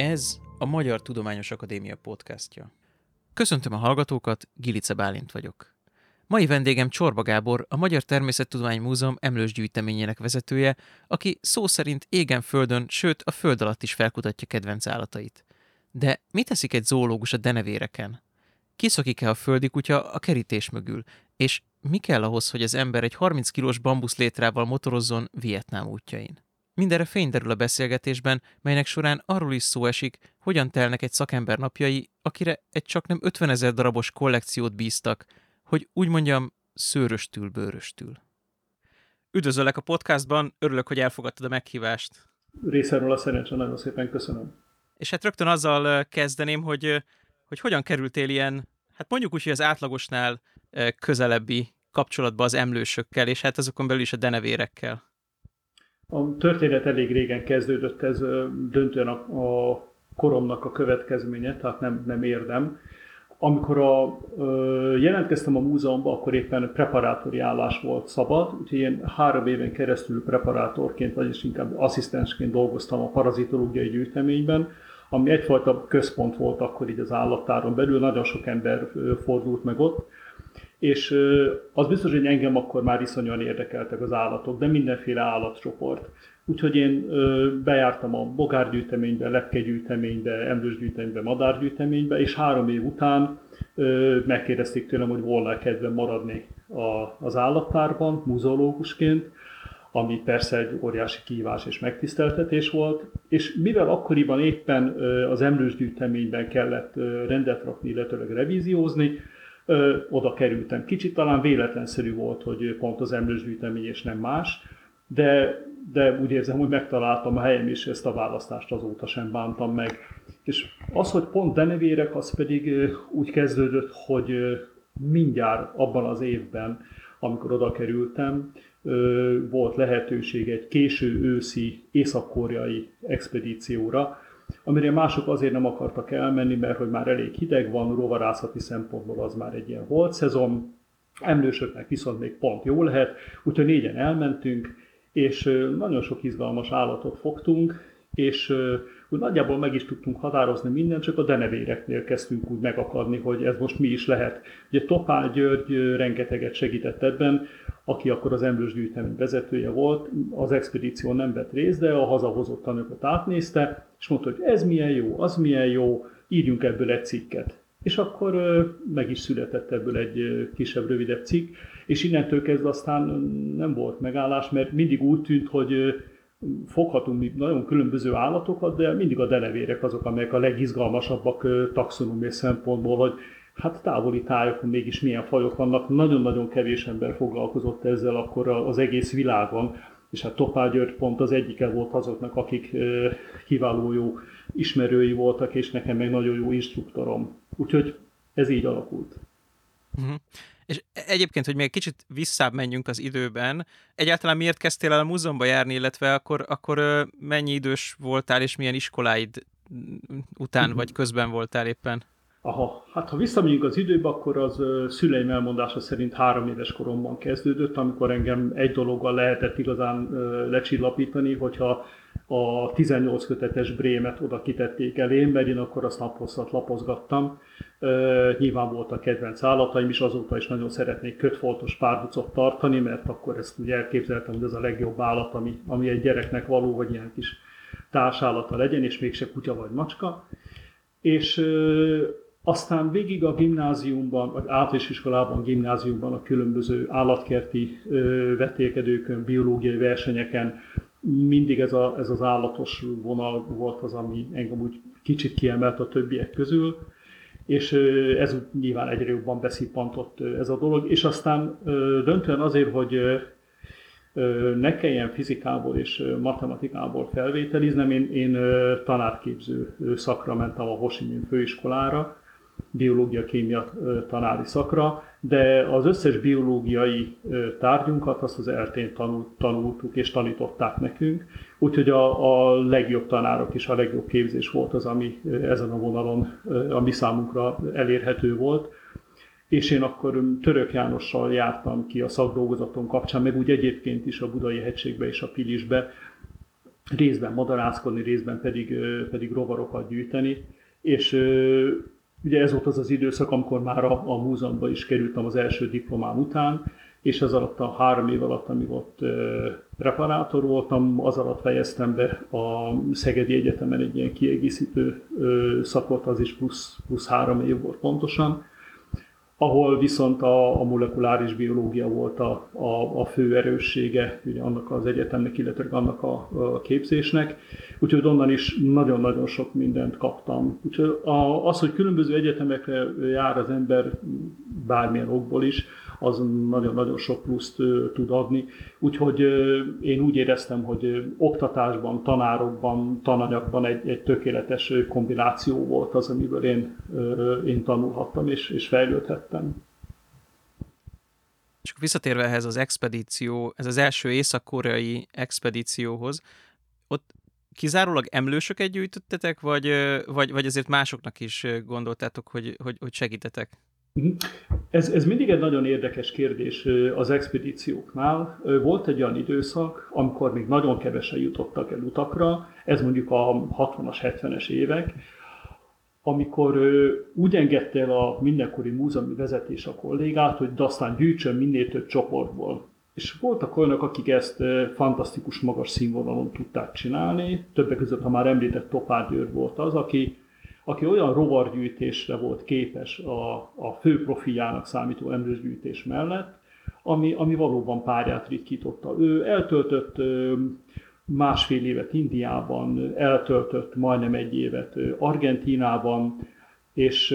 Ez a Magyar Tudományos Akadémia podcastja. Köszöntöm a hallgatókat, Gilice Bálint vagyok. Mai vendégem Csorba Gábor, a Magyar Természettudományi Múzeum emlős gyűjteményének vezetője, aki szó szerint égen földön, sőt a föld alatt is felkutatja kedvenc állatait. De mit teszik egy zoológus a denevéreken? Kiszakik-e a földi kutya a kerítés mögül? És mi kell ahhoz, hogy az ember egy 30 kilós bambusz létrával motorozzon Vietnám útjain? Mindenre fény derül a beszélgetésben, melynek során arról is szó esik, hogyan telnek egy szakember napjai, akire egy csak nem 50 ezer darabos kollekciót bíztak, hogy úgy mondjam, szőröstül, bőröstül. Üdvözöllek a podcastban, örülök, hogy elfogadtad a meghívást. Részemről a szerencsé, nagyon szépen köszönöm. És hát rögtön azzal kezdeném, hogy, hogy hogyan kerültél ilyen, hát mondjuk úgy, hogy az átlagosnál közelebbi kapcsolatba az emlősökkel, és hát azokon belül is a denevérekkel. A történet elég régen kezdődött, ez döntően a, a koromnak a következménye, tehát nem, nem érdem. Amikor a, jelentkeztem a múzeumban, akkor éppen preparátori állás volt szabad, úgyhogy én három éven keresztül preparátorként, vagyis inkább asszisztensként dolgoztam a parazitológiai gyűjteményben, ami egyfajta központ volt akkor így az állattáron belül, nagyon sok ember fordult meg ott, és az biztos, hogy engem akkor már iszonyúan érdekeltek az állatok, de mindenféle állatcsoport. Úgyhogy én bejártam a bogárgyűjteménybe, lepkegyűjteménybe, emlősgyűjteménybe, madárgyűjteménybe, és három év után megkérdezték tőlem, hogy volna kedvem maradni az állattárban, muzeológusként, ami persze egy óriási kívás és megtiszteltetés volt, és mivel akkoriban éppen az emlősgyűjteményben kellett rendet rakni, illetőleg revíziózni, ö, oda kerültem. Kicsit talán véletlenszerű volt, hogy pont az emlősgyűjtemény és nem más, de, de úgy érzem, hogy megtaláltam a helyem, és ezt a választást azóta sem bántam meg. És az, hogy pont denevérek, az pedig úgy kezdődött, hogy mindjárt abban az évben, amikor oda kerültem, volt lehetőség egy késő őszi észak-koreai expedícióra, amire mások azért nem akartak elmenni, mert hogy már elég hideg van, rovarászati szempontból az már egy ilyen holt szezon, emlősöknek viszont még pont jó lehet, úgyhogy négyen elmentünk, és nagyon sok izgalmas állatot fogtunk, és úgy nagyjából meg is tudtunk határozni mindent, csak a denevéreknél kezdtünk úgy megakadni, hogy ez most mi is lehet. Ugye Topál György rengeteget segített ebben, aki akkor az emlős gyűjtemény vezetője volt, az expedíció nem vett részt, de a hazahozott tanúkat átnézte, és mondta, hogy ez milyen jó, az milyen jó, írjunk ebből egy cikket. És akkor meg is született ebből egy kisebb, rövidebb cikk, és innentől kezdve aztán nem volt megállás, mert mindig úgy tűnt, hogy foghatunk nagyon különböző állatokat, de mindig a denevérek azok, amelyek a legizgalmasabbak taxonomiai szempontból, hogy hát távoli tájokon mégis milyen fajok vannak. Nagyon-nagyon kevés ember foglalkozott ezzel akkor az egész világon, és hát Topá György pont az egyike volt azoknak, akik kiváló jó ismerői voltak, és nekem meg nagyon jó instruktorom. Úgyhogy ez így alakult. Uh-huh. És egyébként, hogy még kicsit visszább menjünk az időben, egyáltalán miért kezdtél el a múzeumban járni, illetve akkor, akkor mennyi idős voltál, és milyen iskoláid után uh-huh. vagy közben voltál éppen? Aha, hát ha visszamegyünk az időbe, akkor az szüleim elmondása szerint három éves koromban kezdődött, amikor engem egy dologgal lehetett igazán lecsillapítani, hogyha a 18 kötetes brémet oda kitették elém, mert én akkor azt naposszat lapozgattam. Nyilván a kedvenc állataim is, azóta is nagyon szeretnék kötfoltos párducot tartani, mert akkor ezt ugye elképzeltem, hogy ez a legjobb állat, ami, ami egy gyereknek való, hogy ilyen kis társállata legyen, és mégse kutya vagy macska. És aztán végig a gimnáziumban, vagy általános iskolában, gimnáziumban, a különböző állatkerti vetélkedőkön, biológiai versenyeken mindig ez, a, ez az állatos vonal volt az, ami engem úgy kicsit kiemelt a többiek közül, és ez nyilván egyre jobban beszippantott ez a dolog, és aztán döntően azért, hogy ne kelljen fizikából és matematikából felvételiznem, én, én tanárképző szakra mentem a Hosimin főiskolára, biológia-kémia tanári szakra, de az összes biológiai tárgyunkat azt az eltén tanult, tanultuk és tanították nekünk, úgyhogy a, a legjobb tanárok és a legjobb képzés volt az, ami ezen a vonalon a mi számunkra elérhető volt. És én akkor Török Jánossal jártam ki a szakdolgozaton kapcsán, meg úgy egyébként is a Budai hegységbe és a Pilisbe, részben madarászkodni, részben pedig, pedig rovarokat gyűjteni, és ugye ez volt az az időszak, amikor már a, a múzeumban is kerültem az első diplomám után, és ez alatt a három év alatt, amíg ott preparátor voltam, az alatt fejeztem be a Szegedi Egyetemen egy ilyen kiegészítő szakot, az is plusz, plusz három év volt pontosan, ahol viszont a, a molekuláris biológia volt a, a, a fő erőssége ugye annak az egyetemnek, illetve annak a, a képzésnek. Úgyhogy onnan is nagyon-nagyon sok mindent kaptam. Úgyhogy az, hogy különböző egyetemekre jár az ember bármilyen okból is, az nagyon-nagyon sok pluszt tud adni. Úgyhogy én úgy éreztem, hogy oktatásban, tanárokban, tananyagban egy, egy tökéletes kombináció volt az, amiből én, én tanulhattam és, és fejlődhettem. Csak visszatérve ehhez az expedíció, ez az első észak-koreai expedícióhoz, ott kizárólag emlősöket gyűjtöttetek, vagy, vagy, vagy azért másoknak is gondoltátok, hogy, hogy, hogy segítetek? Mhm. Ez, ez mindig egy nagyon érdekes kérdés az expedícióknál. Volt egy olyan időszak, amikor még nagyon kevesen jutottak el utakra, ez mondjuk a 60-as, 70-es évek, amikor úgy engedte el a mindenkori múzeumi vezetés a kollégát, hogy aztán gyűjtsön minél több csoportból. És voltak olyanok, akik ezt fantasztikus magas színvonalon tudták csinálni. Többek között, ha már említett Topár Győr volt az, aki aki olyan rovargyűjtésre volt képes a, a fő profiljának számító emlősgyűjtés mellett, ami, ami valóban párját ritkította. Ő eltöltött másfél évet Indiában, eltöltött majdnem egy évet Argentínában, és,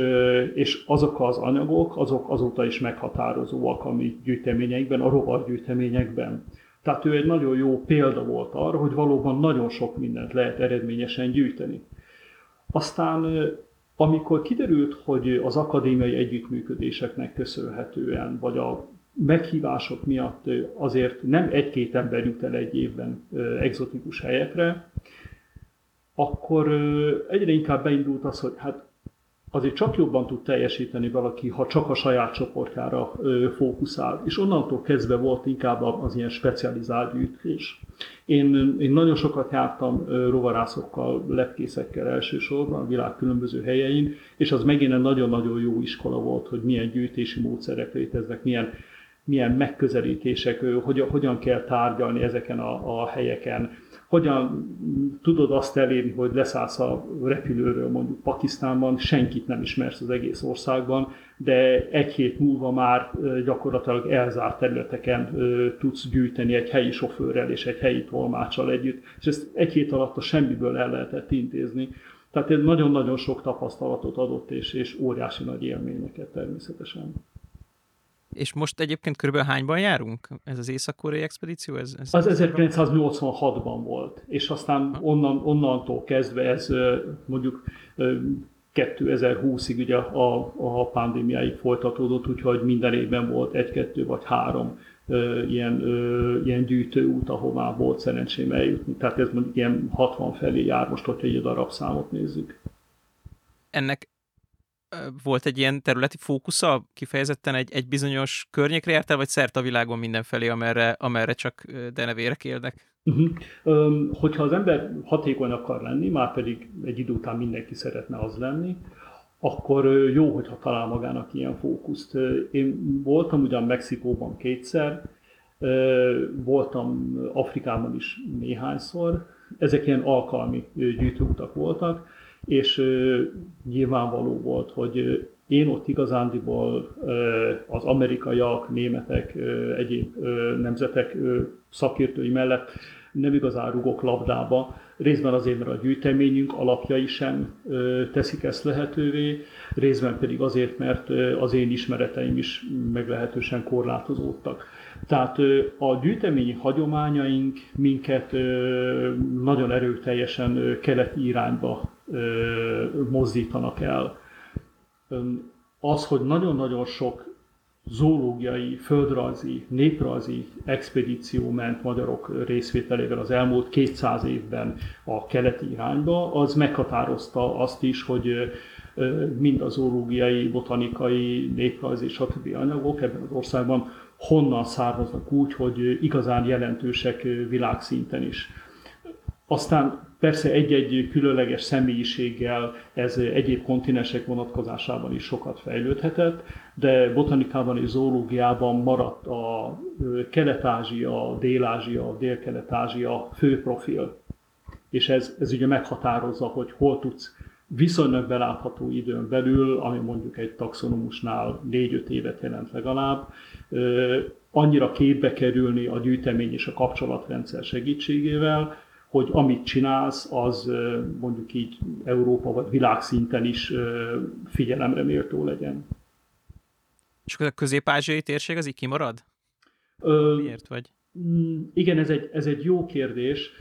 és azok az anyagok, azok azóta is meghatározóak a mi gyűjteményeinkben, a rovargyűjteményekben. Tehát ő egy nagyon jó példa volt arra, hogy valóban nagyon sok mindent lehet eredményesen gyűjteni. Aztán amikor kiderült, hogy az akadémiai együttműködéseknek köszönhetően, vagy a meghívások miatt azért nem egy-két ember jut el egy évben egzotikus helyekre, akkor egyre inkább beindult az, hogy hát azért csak jobban tud teljesíteni valaki, ha csak a saját csoportjára fókuszál. És onnantól kezdve volt inkább az ilyen specializált gyűjtés. Én, én nagyon sokat jártam rovarászokkal, lepkészekkel elsősorban a világ különböző helyein, és az megint egy nagyon-nagyon jó iskola volt, hogy milyen gyűjtési módszerek léteznek, milyen, milyen megközelítések, hogyan, hogyan kell tárgyalni ezeken a, a helyeken, hogyan tudod azt elérni, hogy leszállsz a repülőről mondjuk Pakisztánban, senkit nem ismersz az egész országban, de egy hét múlva már gyakorlatilag elzárt területeken tudsz gyűjteni egy helyi sofőrrel és egy helyi tolmácsal együtt, és ezt egy hét alatt a semmiből el lehetett intézni. Tehát ez nagyon-nagyon sok tapasztalatot adott, és, és óriási nagy élményeket természetesen. És most egyébként körülbelül hányban járunk? Ez az észak-koreai expedíció? Ez, ez az 1986-ban volt, és aztán onnan, onnantól kezdve ez mondjuk 2020-ig ugye a, a pandémiáig folytatódott, úgyhogy minden évben volt egy-kettő vagy három ilyen, ilyen gyűjtőút, ahová volt szerencsém eljutni. Tehát ez mondjuk ilyen 60 felé jár most, hogyha egy darabszámot nézzük. Ennek volt egy ilyen területi fókusza, kifejezetten egy, egy bizonyos környékre jártál, vagy szerte a világon mindenfelé, amerre, amerre csak denevérek élnek? Uh-huh. Um, hogyha az ember hatékony akar lenni, már pedig egy idő után mindenki szeretne az lenni, akkor jó, hogyha talál magának ilyen fókuszt. Én voltam ugyan Mexikóban kétszer, voltam Afrikában is néhányszor, ezek ilyen alkalmi gyűjtőutak voltak, és nyilvánvaló volt, hogy én ott igazándiból az amerikaiak, németek, egyéb nemzetek szakértői mellett nem igazán rugok labdába, részben azért, mert a gyűjteményünk alapjai sem teszik ezt lehetővé, részben pedig azért, mert az én ismereteim is meglehetősen korlátozódtak. Tehát a gyűjteményi hagyományaink minket nagyon erőteljesen keleti irányba mozdítanak el. Az, hogy nagyon-nagyon sok zoológiai, földrajzi, néprajzi expedíció ment magyarok részvételével az elmúlt 200 évben a keleti irányba, az meghatározta azt is, hogy mind a zoológiai, botanikai, néprajzi, stb. anyagok ebben az országban honnan származnak úgy, hogy igazán jelentősek világszinten is. Aztán persze egy-egy különleges személyiséggel ez egyéb kontinensek vonatkozásában is sokat fejlődhetett, de botanikában és zoológiában maradt a Kelet-Ázsia, Dél-Ázsia, Dél-Kelet-Ázsia fő profil. És ez, ez ugye meghatározza, hogy hol tudsz viszonylag belátható időn belül, ami mondjuk egy taxonomusnál 4-5 évet jelent legalább, annyira képbe kerülni a gyűjtemény és a kapcsolatrendszer segítségével, hogy amit csinálsz, az mondjuk így Európa vagy világszinten is figyelemre méltó legyen. És a közép-ázsiai térség az így kimarad? Ö, Miért vagy? Igen, ez egy, ez egy jó kérdés.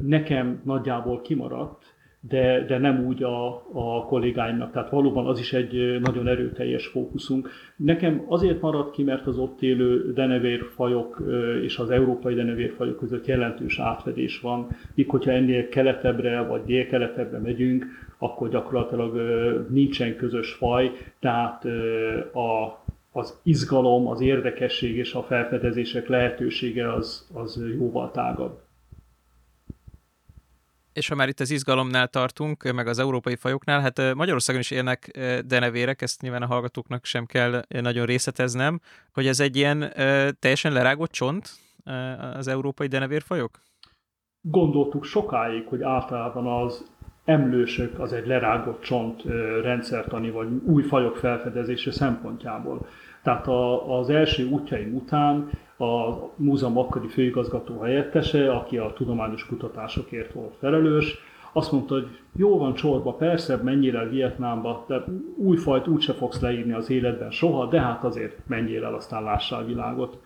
Nekem nagyjából kimaradt, de, de nem úgy a, a kollégáimnak. Tehát valóban az is egy nagyon erőteljes fókuszunk. Nekem azért maradt ki, mert az ott élő denevérfajok és az európai denevérfajok között jelentős átfedés van. Míg hogyha ennél keletebbre vagy délkeletebbre megyünk, akkor gyakorlatilag nincsen közös faj, tehát a, az izgalom, az érdekesség és a felfedezések lehetősége az, az jóval tágabb és ha már itt az izgalomnál tartunk, meg az európai fajoknál, hát Magyarországon is élnek denevérek, ezt nyilván a hallgatóknak sem kell nagyon részleteznem, hogy ez egy ilyen teljesen lerágott csont az európai denevérfajok? Gondoltuk sokáig, hogy általában az emlősök az egy lerágott csont rendszertani vagy új fajok felfedezése szempontjából. Tehát a, az első útjaim után a múzeum akkori főigazgató helyettese, aki a tudományos kutatásokért volt felelős, azt mondta, hogy jó van csorba, persze, el Vietnámba, de új fajt úgyse fogsz leírni az életben soha, de hát azért menjél el, aztán lássál világot.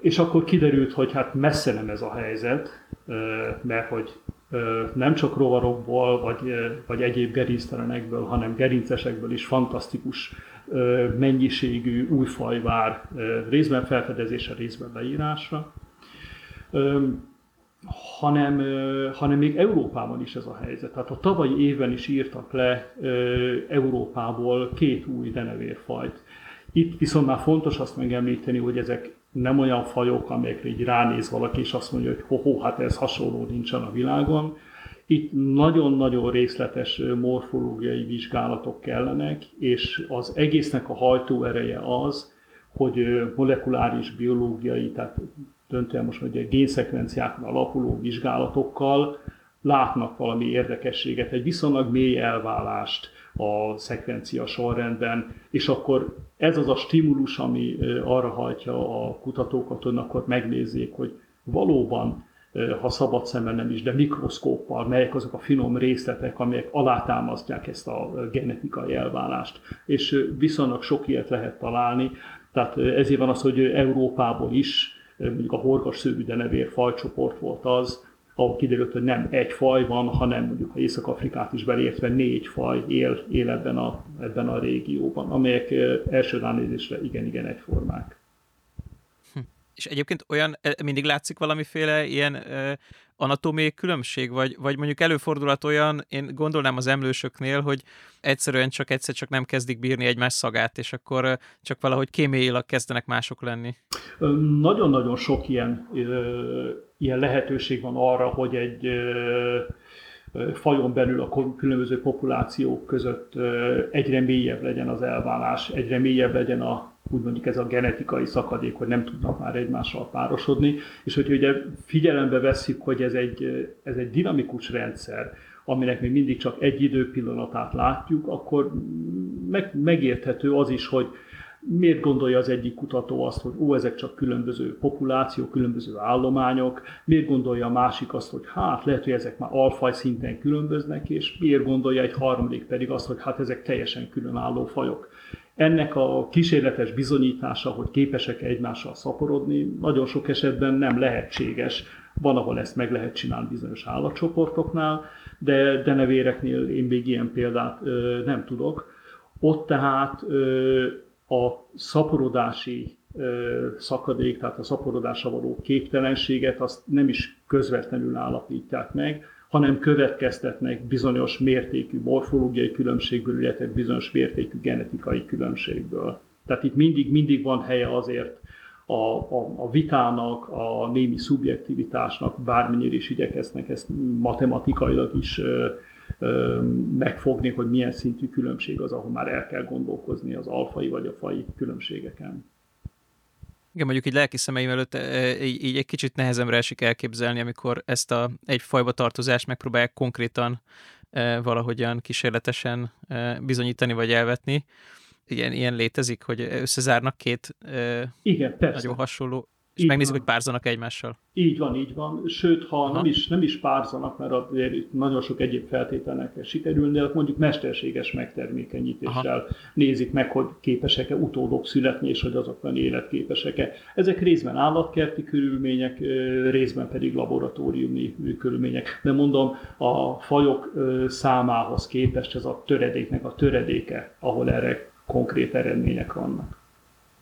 És akkor kiderült, hogy hát messze nem ez a helyzet, mert hogy nem csak rovarokból, vagy, vagy egyéb gerinctelenekből, hanem gerincesekből is fantasztikus mennyiségű új faj vár részben felfedezésre, részben leírásra, hanem, hanem még Európában is ez a helyzet. Tehát a tavalyi évben is írtak le Európából két új denevérfajt. Itt viszont már fontos azt megemlíteni, hogy ezek nem olyan fajok, amelyekre így ránéz valaki, és azt mondja, hogy ho-ho, hát ez hasonló nincsen a világon, itt nagyon-nagyon részletes morfológiai vizsgálatok kellenek, és az egésznek a hajtóereje az, hogy molekuláris biológiai, tehát döntően most mondja, génszekvenciákon alapuló vizsgálatokkal látnak valami érdekességet, egy viszonylag mély elválást a szekvencia sorrendben, és akkor ez az a stimulus, ami arra hajtja a kutatókat, hogy akkor megnézzék, hogy valóban ha szabad szemben nem is, de mikroszkóppal, melyek azok a finom részletek, amelyek alátámasztják ezt a genetikai elválást. És viszonylag sok ilyet lehet találni, tehát ezért van az, hogy Európából is, mondjuk a horgas szőrű denevér fajcsoport volt az, ahol kiderült, hogy nem egy faj van, hanem mondjuk ha Észak-Afrikát is belértve négy faj él, él ebben, a, ebben a régióban, amelyek első ránézésre igen-igen egyformák. És egyébként olyan, e, mindig látszik valamiféle ilyen anatómiai különbség, vagy, vagy mondjuk előfordulhat olyan, én gondolnám az emlősöknél, hogy egyszerűen csak egyszer csak nem kezdik bírni egymás szagát, és akkor csak valahogy kémiailag kezdenek mások lenni. Nagyon-nagyon sok ilyen, ilyen lehetőség van arra, hogy egy uh, fajon belül a különböző populációk között egyre mélyebb legyen az elválás, egyre mélyebb legyen a úgy mondjuk ez a genetikai szakadék, hogy nem tudnak már egymással párosodni, és hogy ugye figyelembe veszik, hogy ez egy, ez egy dinamikus rendszer, aminek még mindig csak egy időpillanatát látjuk, akkor meg, megérthető az is, hogy miért gondolja az egyik kutató azt, hogy ó, ezek csak különböző populációk, különböző állományok, miért gondolja a másik azt, hogy hát lehet, hogy ezek már alfaj szinten különböznek, és miért gondolja egy harmadik pedig azt, hogy hát ezek teljesen különálló fajok. Ennek a kísérletes bizonyítása, hogy képesek egymással szaporodni, nagyon sok esetben nem lehetséges. Van, ahol ezt meg lehet csinálni bizonyos állatcsoportoknál, de denevéreknél én még ilyen példát ö, nem tudok. Ott tehát ö, a szaporodási szakadék, tehát a szaporodásra való képtelenséget azt nem is közvetlenül állapítják meg, hanem következtetnek bizonyos mértékű morfológiai különbségből, illetve bizonyos mértékű genetikai különbségből. Tehát itt mindig, mindig van helye azért a, a, a vitának, a némi szubjektivitásnak, bármennyire is igyekeznek ezt matematikailag is ö, ö, megfogni, hogy milyen szintű különbség az, ahol már el kell gondolkozni az alfai vagy a fai különbségeken. Igen, mondjuk egy lelki szemeim előtt így, így egy kicsit nehezemre esik elképzelni, amikor ezt a egy fajba tartozást megpróbálják konkrétan valahogyan kísérletesen bizonyítani vagy elvetni. Ilyen, ilyen létezik, hogy összezárnak két Igen, persze. nagyon hasonló és így megnézzük, van. hogy párzanak egymással. Így van, így van. Sőt, ha nem is, nem is párzanak, mert azért itt nagyon sok egyéb feltételnek kell sikerülni, de mondjuk mesterséges megtermékenyítéssel Aha. nézik meg, hogy képesek-e utódok születni, és hogy azokban életképesek-e. Ezek részben állatkerti körülmények, részben pedig laboratóriumi körülmények. De mondom, a fajok számához képest ez a töredéknek a töredéke, ahol erre konkrét eredmények vannak.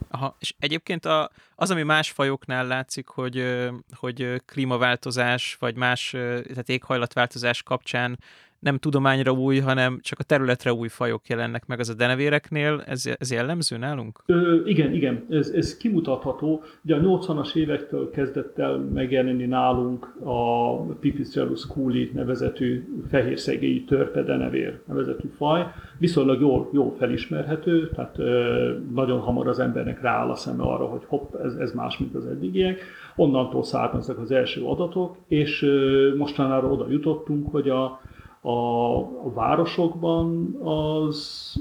Aha, és egyébként a, az, ami más fajoknál látszik, hogy, hogy klímaváltozás, vagy más, tehát éghajlatváltozás kapcsán nem tudományra új, hanem csak a területre új fajok jelennek meg az a denevéreknél. Ez, ez jellemző nálunk? Ö, igen, igen, ez, ez kimutatható. Ugye a 80-as évektől kezdett el megjelenni nálunk a Pipistrellus cooley nevezetű fehérszegélyi törpe denevér nevezetű faj. Viszonylag jól, jól felismerhető, tehát ö, nagyon hamar az embernek rááll a szeme arra, hogy hopp, ez, ez más, mint az eddigiek. Onnantól származnak az első adatok, és ö, mostanára oda jutottunk, hogy a a, a városokban az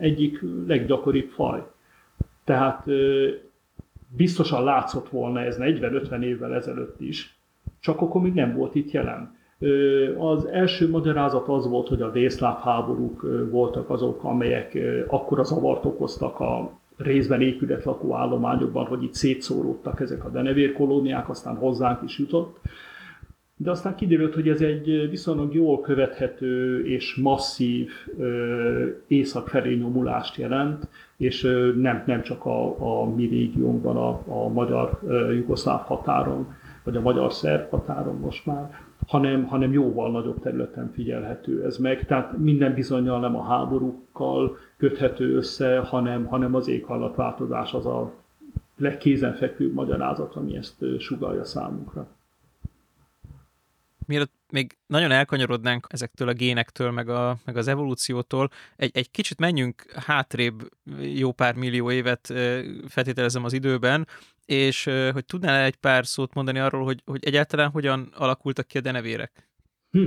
egyik leggyakoribb faj. Tehát biztosan látszott volna ez 40-50 évvel ezelőtt is, csak akkor még nem volt itt jelen. Az első magyarázat az volt, hogy a délszláv háborúk voltak azok, amelyek akkora zavart okoztak a részben épületlakó állományokban, hogy itt szétszóródtak ezek a denevérkolóniák, aztán hozzánk is jutott de aztán kiderült, hogy ez egy viszonylag jól követhető és masszív észak felé nyomulást jelent, és nem, nem csak a, a mi régiónkban, a, a magyar-jugoszláv határon, vagy a magyar-szerb határon most már, hanem, hanem jóval nagyobb területen figyelhető ez meg. Tehát minden bizonyal nem a háborúkkal köthető össze, hanem, hanem az éghajlatváltozás az a legkézenfekvőbb magyarázat, ami ezt sugalja számunkra mielőtt még nagyon elkanyarodnánk ezektől a génektől, meg, a, meg az evolúciótól, egy, egy kicsit menjünk hátrébb jó pár millió évet feltételezem az időben, és hogy tudnál egy pár szót mondani arról, hogy, hogy egyáltalán hogyan alakultak ki a denevérek? Hm.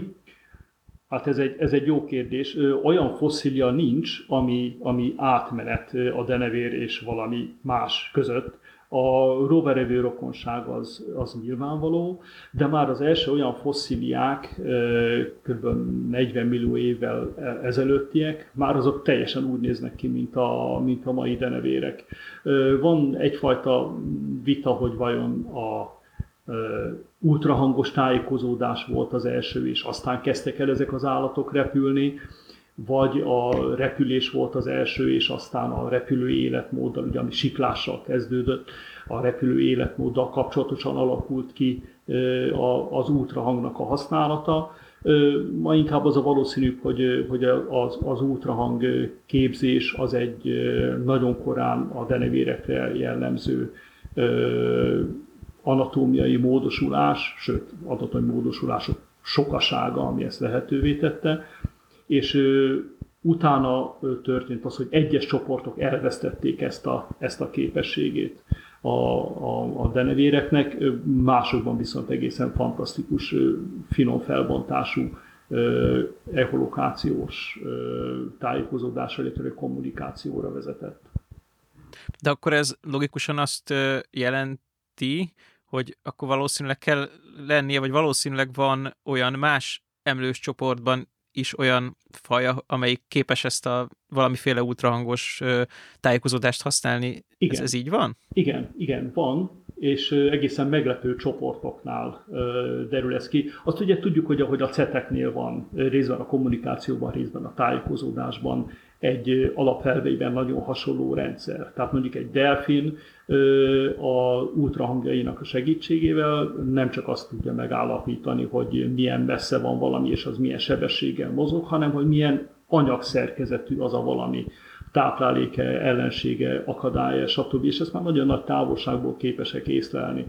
Hát ez egy, ez egy jó kérdés. Olyan fosszilia nincs, ami, ami átmenet a denevér és valami más között. A roverevő rokonság az, az nyilvánvaló, de már az első olyan fosszíliák, kb. 40 millió évvel e, ezelőttiek, már azok teljesen úgy néznek ki, mint a, mint a mai denevérek. Van egyfajta vita, hogy vajon a ultrahangos tájékozódás volt az első, és aztán kezdtek el ezek az állatok repülni, vagy a repülés volt az első, és aztán a repülő életmóddal, ugye ami siklással kezdődött, a repülő életmóddal kapcsolatosan alakult ki az ultrahangnak a használata. Ma inkább az a valószínűbb, hogy, hogy az, az ultrahang képzés az egy nagyon korán a denevérekre jellemző anatómiai módosulás, sőt, anatómiai módosulások sokasága, ami ezt lehetővé tette, és utána történt az, hogy egyes csoportok elvesztették ezt a, ezt a képességét a, a, a denevéreknek, másokban viszont egészen fantasztikus, finom felbontású echolokációs tájékozódásra, illetve kommunikációra vezetett. De akkor ez logikusan azt jelenti, hogy akkor valószínűleg kell lennie, vagy valószínűleg van olyan más emlős csoportban is olyan faj, amelyik képes ezt a valamiféle ultrahangos tájékozódást használni. Igen. Ez, ez így van? Igen, igen, van, és egészen meglepő csoportoknál derül ez ki. Azt ugye tudjuk, hogy ahogy a ceteknél van, részben a kommunikációban, részben a tájékozódásban egy alapelveiben nagyon hasonló rendszer. Tehát mondjuk egy delfin a ultrahangjainak a segítségével nem csak azt tudja megállapítani, hogy milyen messze van valami, és az milyen sebességgel mozog, hanem hogy milyen anyagszerkezetű az a valami. tápláléke, ellensége, akadálya, stb. És ezt már nagyon nagy távolságból képesek észlelni.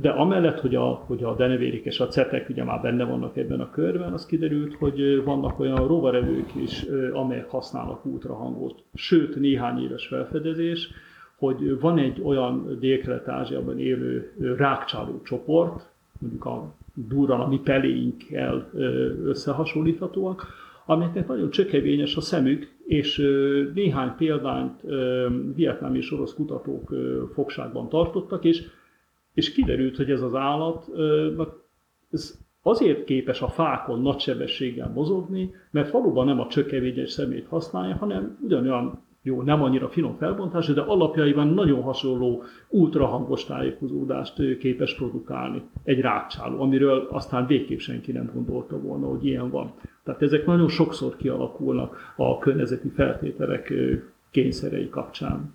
De amellett, hogy a, hogy a denevérik és a cetek ugye már benne vannak ebben a körben, az kiderült, hogy vannak olyan rovarevők is, amelyek használnak ultrahangot. Sőt, néhány éves felfedezés, hogy van egy olyan Dél-Kelet-Ázsiában élő rákcsáló csoport, mondjuk a durran a mi peléinkkel összehasonlíthatóak, amelyeknek nagyon csökevényes a szemük, és néhány példányt vietnámi és orosz kutatók fogságban tartottak, és, és kiderült, hogy ez az állat ez azért képes a fákon nagy sebességgel mozogni, mert valóban nem a csökevényes szemét használja, hanem ugyanolyan jó, nem annyira finom felbontás, de alapjaiban nagyon hasonló ultrahangos tájékozódást képes produkálni egy rákcsáló, amiről aztán végképp senki nem gondolta volna, hogy ilyen van. Tehát ezek nagyon sokszor kialakulnak a környezeti feltételek kényszerei kapcsán.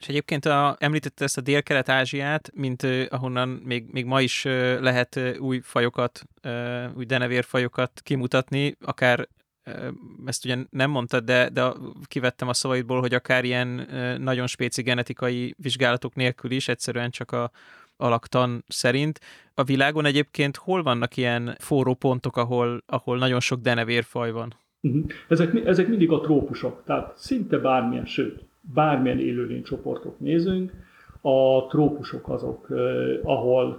És egyébként a, említette ezt a Dél-Kelet-Ázsiát, mint ahonnan még, még ma is lehet új fajokat, új denevérfajokat kimutatni, akár ezt ugye nem mondtad, de, de kivettem a szavaidból, hogy akár ilyen nagyon spéci genetikai vizsgálatok nélkül is, egyszerűen csak a alaktan szerint. A világon egyébként hol vannak ilyen forró pontok, ahol, ahol nagyon sok denevérfaj van? Uh-huh. Ezek, ezek mindig a trópusok, tehát szinte bármilyen, sőt, bármilyen élőlénycsoportot nézünk, a trópusok azok, ahol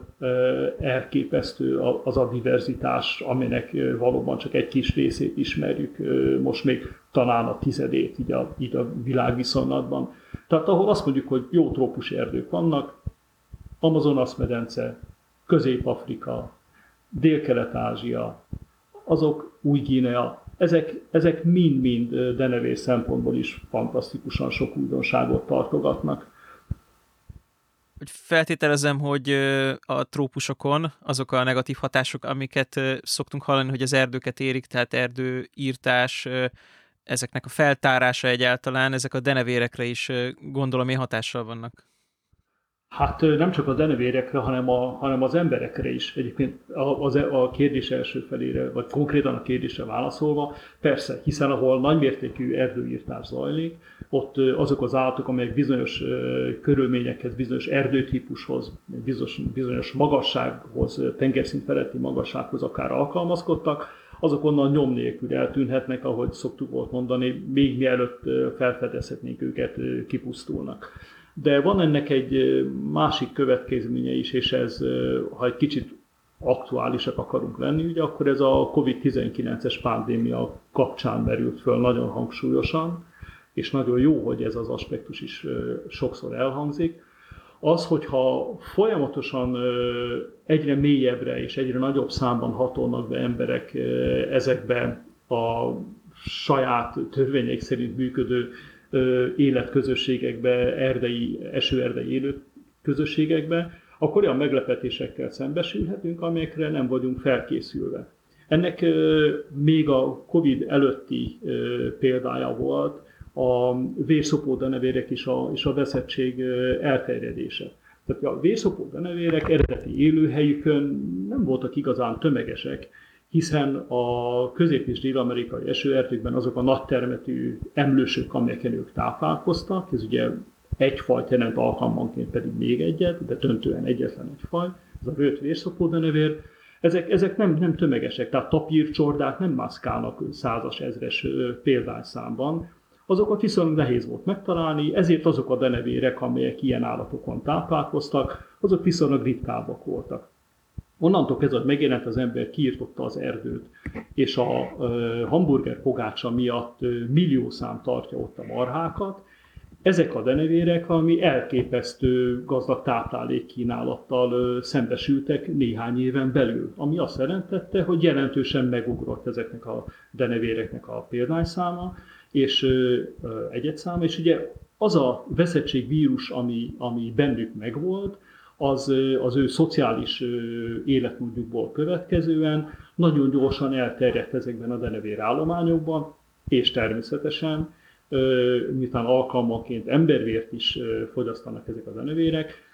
elképesztő az a diverzitás, aminek valóban csak egy kis részét ismerjük, most még talán a tizedét így a, így a világviszonylatban. Tehát ahol azt mondjuk, hogy jó trópusi erdők vannak, Amazonas medence, Közép-Afrika, Dél-Kelet-Ázsia, azok Új-Guinea, ezek, ezek mind-mind denevés szempontból is fantasztikusan sok újdonságot tartogatnak feltételezem, hogy a trópusokon azok a negatív hatások, amiket szoktunk hallani, hogy az erdőket érik, tehát erdőírtás, ezeknek a feltárása egyáltalán, ezek a denevérekre is gondolom én hatással vannak. Hát nem csak a denevérekre, hanem, a, hanem az emberekre is. Egyébként az, e, a kérdés első felére, vagy konkrétan a kérdésre válaszolva, persze, hiszen ahol nagymértékű erdőírtás zajlik, ott azok az állatok, amelyek bizonyos körülményekhez, bizonyos erdőtípushoz, bizonyos, bizonyos magassághoz, tengerszint feletti magassághoz akár alkalmazkodtak, azok onnan nyom nélkül eltűnhetnek, ahogy szoktuk volt mondani, még mielőtt felfedezhetnénk őket, kipusztulnak. De van ennek egy másik következménye is, és ez, ha egy kicsit aktuálisak akarunk lenni, ugye, akkor ez a COVID-19-es pandémia kapcsán merült föl nagyon hangsúlyosan, és nagyon jó, hogy ez az aspektus is sokszor elhangzik, az, hogyha folyamatosan egyre mélyebbre és egyre nagyobb számban hatolnak be emberek ezekbe a saját törvények szerint működő életközösségekbe, erdei, esőerdei élő közösségekbe, akkor olyan meglepetésekkel szembesülhetünk, amelyekre nem vagyunk felkészülve. Ennek még a COVID előtti példája volt a vérszopódenevérek és a, és a veszettség elterjedése. Tehát a vérszopódenevérek eredeti élőhelyükön nem voltak igazán tömegesek, hiszen a közép- és dél-amerikai esőerdőkben azok a nagy termetű emlősök, amelyeken ők táplálkoztak, ez ugye egy fajt jelent alkalmanként pedig még egyet, de döntően egyetlen egy faj, ez a rőt vérszopódenevér, ezek, ezek nem, nem tömegesek, tehát tapírcsordák nem mászkálnak százas, ezres példányszámban, azokat viszonylag nehéz volt megtalálni, ezért azok a denevérek, amelyek ilyen állatokon táplálkoztak, azok viszonylag ritkábbak voltak. Onnantól kezdve, hogy megjelent az ember, kiirtotta az erdőt, és a hamburger pogácsa miatt millió szám tartja ott a marhákat, ezek a denevérek, ami elképesztő gazdag táplálékkínálattal szembesültek néhány éven belül, ami azt jelentette, hogy jelentősen megugrott ezeknek a denevéreknek a példányszáma, és egyetszáma, és ugye az a veszetségvírus, ami, ami bennük megvolt, az, az ő szociális életmódjukból következően nagyon gyorsan elterjedt ezekben a denevér állományokban, és természetesen, miután alkalmanként embervért is fogyasztanak ezek a denevérek,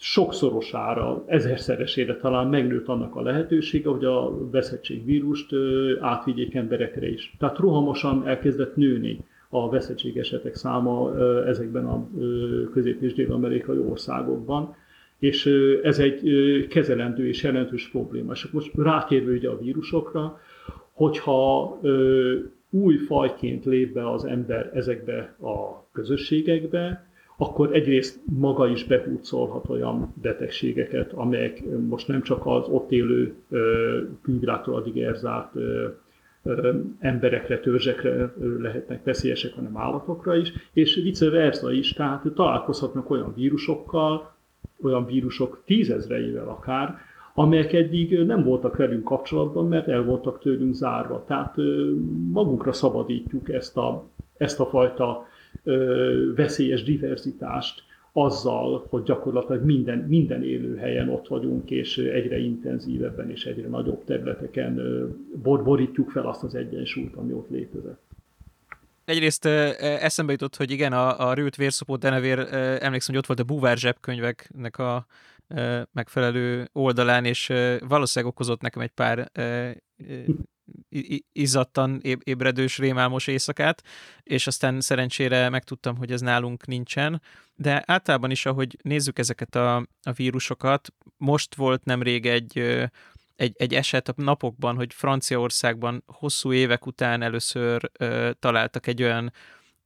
sokszorosára, ezerszeresére talán megnőtt annak a lehetősége, hogy a veszettségvírust átvigyék emberekre is. Tehát rohamosan elkezdett nőni a veszettség esetek száma ezekben a közép- és dél-amerikai országokban és ez egy kezelendő és jelentős probléma. És most rátérve ugye a vírusokra, hogyha új fajként lép be az ember ezekbe a közösségekbe, akkor egyrészt maga is behúzolhat olyan betegségeket, amelyek most nem csak az ott élő migrátor addig érzárt emberekre, törzsekre lehetnek veszélyesek, hanem állatokra is, és vice versa is, tehát találkozhatnak olyan vírusokkal, olyan vírusok tízezreivel akár, amelyek eddig nem voltak velünk kapcsolatban, mert el voltak tőlünk zárva. Tehát magunkra szabadítjuk ezt a, ezt a fajta veszélyes diverzitást azzal, hogy gyakorlatilag minden, minden élőhelyen ott vagyunk, és egyre intenzívebben és egyre nagyobb területeken borítjuk fel azt az egyensúlyt, ami ott létezett. Egyrészt eszembe jutott, hogy igen, a, a Rült Vérszopó denevér, emlékszem, hogy ott volt a Buvár zsebkönyveknek a megfelelő oldalán, és valószínűleg okozott nekem egy pár izzadtan ébredős rémálmos éjszakát, és aztán szerencsére megtudtam, hogy ez nálunk nincsen, de általában is, ahogy nézzük ezeket a, a vírusokat, most volt nemrég egy, egy, egy eset a napokban, hogy Franciaországban hosszú évek után először ö, találtak egy olyan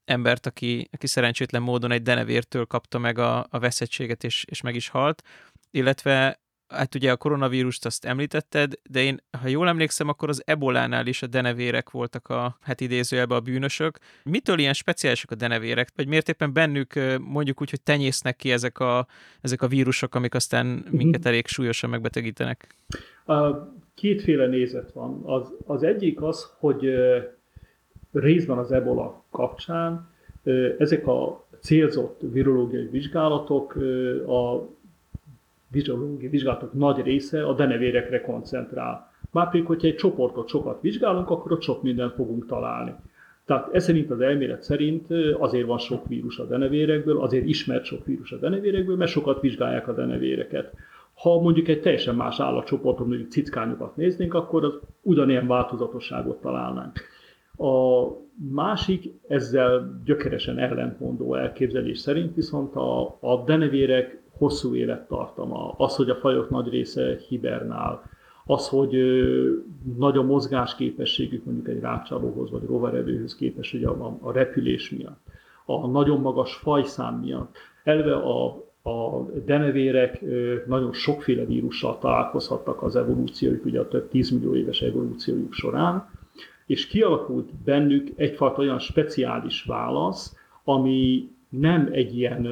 embert, aki, aki szerencsétlen módon egy denevértől kapta meg a, a veszettséget, és, és meg is halt, illetve hát ugye a koronavírust azt említetted, de én, ha jól emlékszem, akkor az ebolánál is a denevérek voltak a, hát idézőjelben a bűnösök. Mitől ilyen speciálisak a denevérek? Vagy miért éppen bennük mondjuk úgy, hogy tenyésznek ki ezek a, ezek a vírusok, amik aztán mhm. minket elég súlyosan megbetegítenek? Kétféle nézet van. Az, az egyik az, hogy részben az ebola kapcsán ezek a célzott virológiai vizsgálatok a vizsgálógiai vizsgálatok nagy része a denevérekre koncentrál. Márpedig, hogyha egy csoportot sokat vizsgálunk, akkor ott sok mindent fogunk találni. Tehát ez szerint az elmélet szerint azért van sok vírus a denevérekből, azért ismert sok vírus a denevérekből, mert sokat vizsgálják a denevéreket. Ha mondjuk egy teljesen más állatcsoportot, mondjuk cickányokat néznénk, akkor az ugyanilyen változatosságot találnánk. A másik, ezzel gyökeresen ellentmondó elképzelés szerint viszont a, a denevérek hosszú élettartama, az, hogy a fajok nagy része hibernál, az, hogy nagy a mozgásképességük mondjuk egy rácsalóhoz vagy rovarevőhöz képest, ugye a, a repülés miatt, a nagyon magas fajszám miatt. Elve a, a denevérek nagyon sokféle vírussal találkozhattak az evolúciójuk, ugye a több tízmillió éves evolúciójuk során, és kialakult bennük egyfajta olyan speciális válasz, ami nem egy ilyen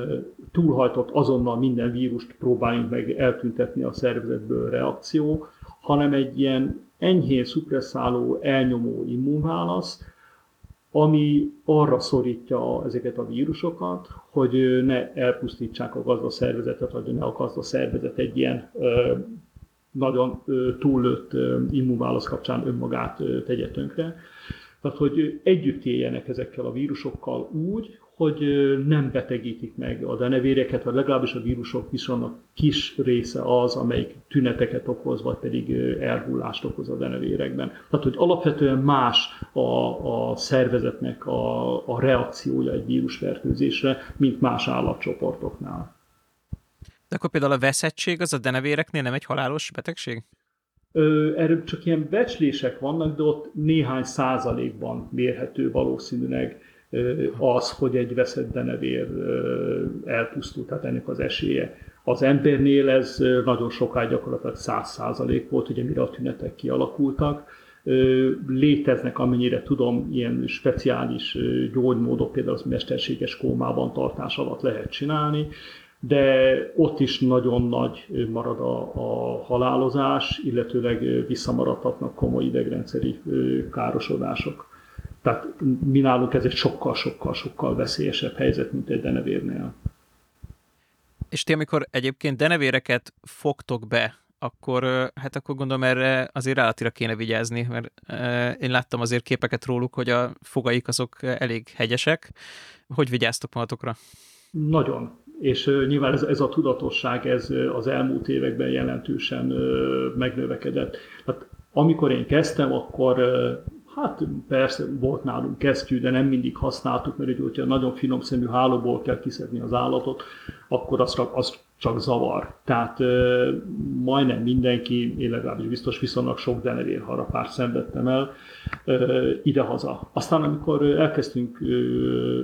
túlhajtott, azonnal minden vírust próbáljunk meg eltüntetni a szervezetből reakció, hanem egy ilyen enyhén szupresszáló, elnyomó immunválasz, ami arra szorítja ezeket a vírusokat, hogy ne elpusztítsák a gazdaszervezetet, vagy ne a gazdaszervezet egy ilyen nagyon túllőtt immunválasz kapcsán önmagát tegye tönkre. Tehát, hogy együtt éljenek ezekkel a vírusokkal úgy, hogy nem betegítik meg a denevéreket, vagy legalábbis a vírusok viszonylag kis része az, amelyik tüneteket okoz, vagy pedig elhullást okoz a denevérekben. Tehát, hogy alapvetően más a, a szervezetnek a, a reakciója egy vírusfertőzésre, mint más állatcsoportoknál. De akkor például a veszettség az a denevéreknél nem egy halálos betegség? Erről csak ilyen becslések vannak, de ott néhány százalékban mérhető valószínűleg az, hogy egy veszett denevér elpusztult, tehát ennek az esélye. Az embernél ez nagyon sokáig gyakorlatilag 100% volt, ugye mire a tünetek kialakultak. Léteznek, amennyire tudom, ilyen speciális gyógymódok, például az mesterséges kómában tartás alatt lehet csinálni, de ott is nagyon nagy marad a, a halálozás, illetőleg visszamaradhatnak komoly idegrendszeri károsodások. Tehát mi nálunk ez egy sokkal-sokkal-sokkal veszélyesebb helyzet, mint egy denevérnél. És ti, amikor egyébként denevéreket fogtok be, akkor, hát akkor gondolom erre azért állatira kéne vigyázni, mert én láttam azért képeket róluk, hogy a fogaik azok elég hegyesek. Hogy vigyáztok magatokra? Nagyon. És nyilván ez, ez a tudatosság ez az elmúlt években jelentősen megnövekedett. Hát, amikor én kezdtem, akkor Hát persze volt nálunk kesztyű, de nem mindig használtuk, mert ugye, hogyha nagyon finom szemű hálóból kell kiszedni az állatot, akkor az csak, az csak zavar. Tehát majdnem mindenki, én legalábbis biztos viszonylag sok denevér harapár szenvedtem el idehaza. Aztán amikor elkezdtünk ö,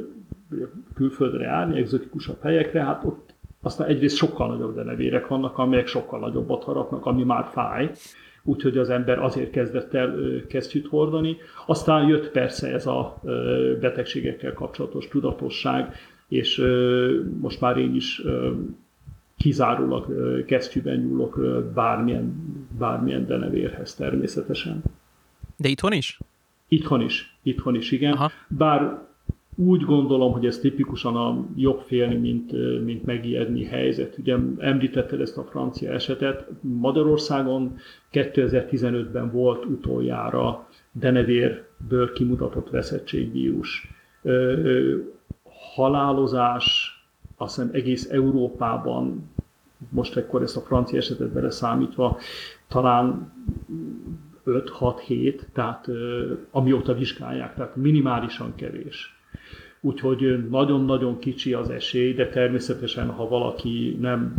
külföldre járni, egzotikusabb helyekre, hát ott aztán egyrészt sokkal nagyobb denevérek vannak, amelyek sokkal nagyobbat harapnak, ami már fáj, úgyhogy az ember azért kezdett el kesztyűt hordani. Aztán jött persze ez a betegségekkel kapcsolatos tudatosság, és most már én is kizárólag kesztyűben nyúlok bármilyen, bármilyen denevérhez természetesen. De itthon is? Itthon is, itthon is, igen. Aha. Bár úgy gondolom, hogy ez tipikusan a jobb félni, mint, mint megijedni helyzet. Ugye említetted ezt a francia esetet. Magyarországon 2015-ben volt utoljára denevérből kimutatott veszettségvírus. Halálozás, azt hiszem egész Európában, most ekkor ezt a francia esetet beleszámítva, talán 5-6-7, tehát amióta vizsgálják, tehát minimálisan kevés úgyhogy nagyon-nagyon kicsi az esély, de természetesen, ha valaki nem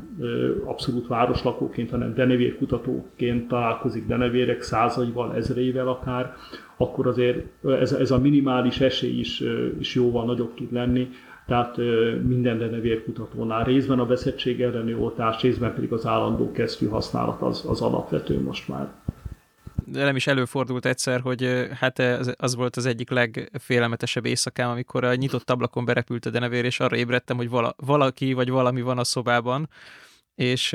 abszolút városlakóként, hanem denevér kutatóként találkozik denevérek százaival, ezreivel akár, akkor azért ez, ez a minimális esély is, is jóval nagyobb tud lenni, tehát minden denevérkutatónál részben a veszettség elleni oltás, részben pedig az állandó kesztyű használat az, az alapvető most már de nem is előfordult egyszer, hogy hát az, az volt az egyik legfélelmetesebb éjszakám, amikor a nyitott ablakon berepült a denevér, és arra ébredtem, hogy vala, valaki vagy valami van a szobában, és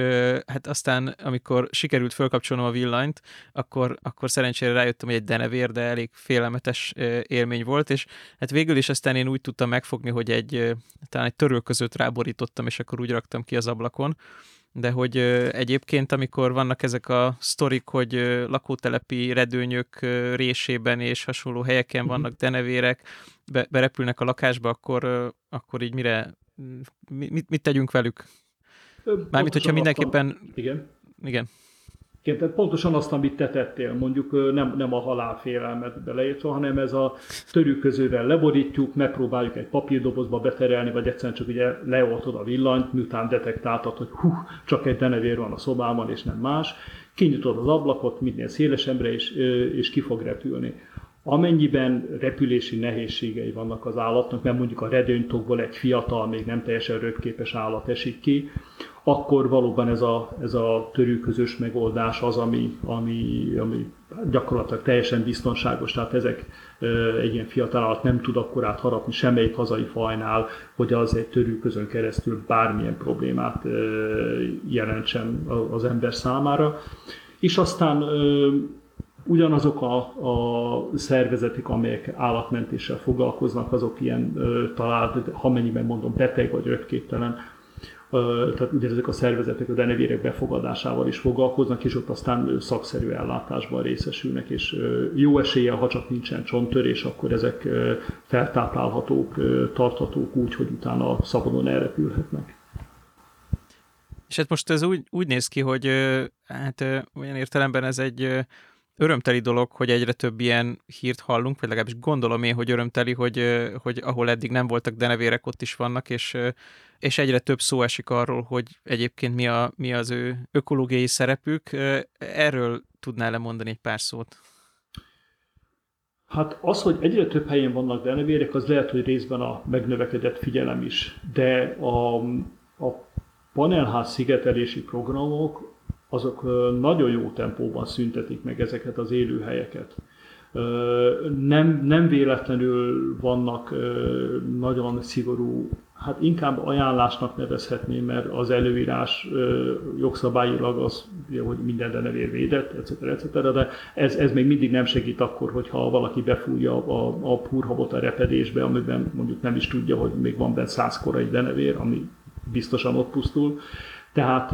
hát aztán, amikor sikerült fölkapcsolnom a villanyt, akkor, akkor szerencsére rájöttem, hogy egy denevér, de elég félelmetes élmény volt, és hát végül is aztán én úgy tudtam megfogni, hogy egy, talán egy törölközőt ráborítottam, és akkor úgy raktam ki az ablakon, de hogy egyébként, amikor vannak ezek a sztorik, hogy lakótelepi redőnyök résében és hasonló helyeken mhm. vannak denevérek, be, berepülnek a lakásba, akkor, akkor így mire, mit, mit tegyünk velük? Mármint, hogyha mindenképpen... Igen. Igen. Igen, tehát pontosan azt, amit te tettél, mondjuk nem, nem a halálfélelmet beleértve, hanem ez a törőközővel leborítjuk, megpróbáljuk egy papírdobozba beterelni, vagy egyszerűen csak ugye leoltod a villanyt, miután detektáltad, hogy hú, csak egy denevér van a szobában, és nem más, kinyitod az ablakot minél szélesebbre, és, és ki fog repülni. Amennyiben repülési nehézségei vannak az állatnak, mert mondjuk a redőnytokból egy fiatal, még nem teljesen röpképes állat esik ki, akkor valóban ez a, ez a törőközös megoldás az, ami, ami, ami gyakorlatilag teljesen biztonságos. Tehát ezek egy ilyen fiatal állat nem tud akkor átharapni semmelyik hazai fajnál, hogy az egy törőközön keresztül bármilyen problémát jelentsen az ember számára. És aztán ugyanazok a, a szervezetek, amelyek állatmentéssel foglalkoznak, azok ilyen talált, ha mennyiben mondom beteg vagy röpképtelen, tehát ugye ezek a szervezetek a denevérek befogadásával is foglalkoznak, és ott aztán szakszerű ellátásban részesülnek, és jó esélye, ha csak nincsen csonttörés, akkor ezek feltáplálhatók, tarthatók úgy, hogy utána szabadon elrepülhetnek. És hát most ez úgy, úgy néz ki, hogy hát olyan értelemben ez egy örömteli dolog, hogy egyre több ilyen hírt hallunk, vagy legalábbis gondolom én, hogy örömteli, hogy, hogy ahol eddig nem voltak denevérek, ott is vannak, és, és egyre több szó esik arról, hogy egyébként mi, a, mi az ő ökológiai szerepük. Erről tudnál lemondani egy pár szót? Hát az, hogy egyre több helyen vannak denevérek, az lehet, hogy részben a megnövekedett figyelem is, de a, a panelház szigetelési programok azok nagyon jó tempóban szüntetik meg ezeket az élőhelyeket. Nem, nem véletlenül vannak nagyon szigorú, hát inkább ajánlásnak nevezhetném, mert az előírás jogszabályilag az, hogy minden denevér védett, etc. etc. De ez, ez még mindig nem segít akkor, hogyha valaki befújja a, a purhabot a repedésbe, amiben mondjuk nem is tudja, hogy még van benne száz korai denevér, ami biztosan ott pusztul. Tehát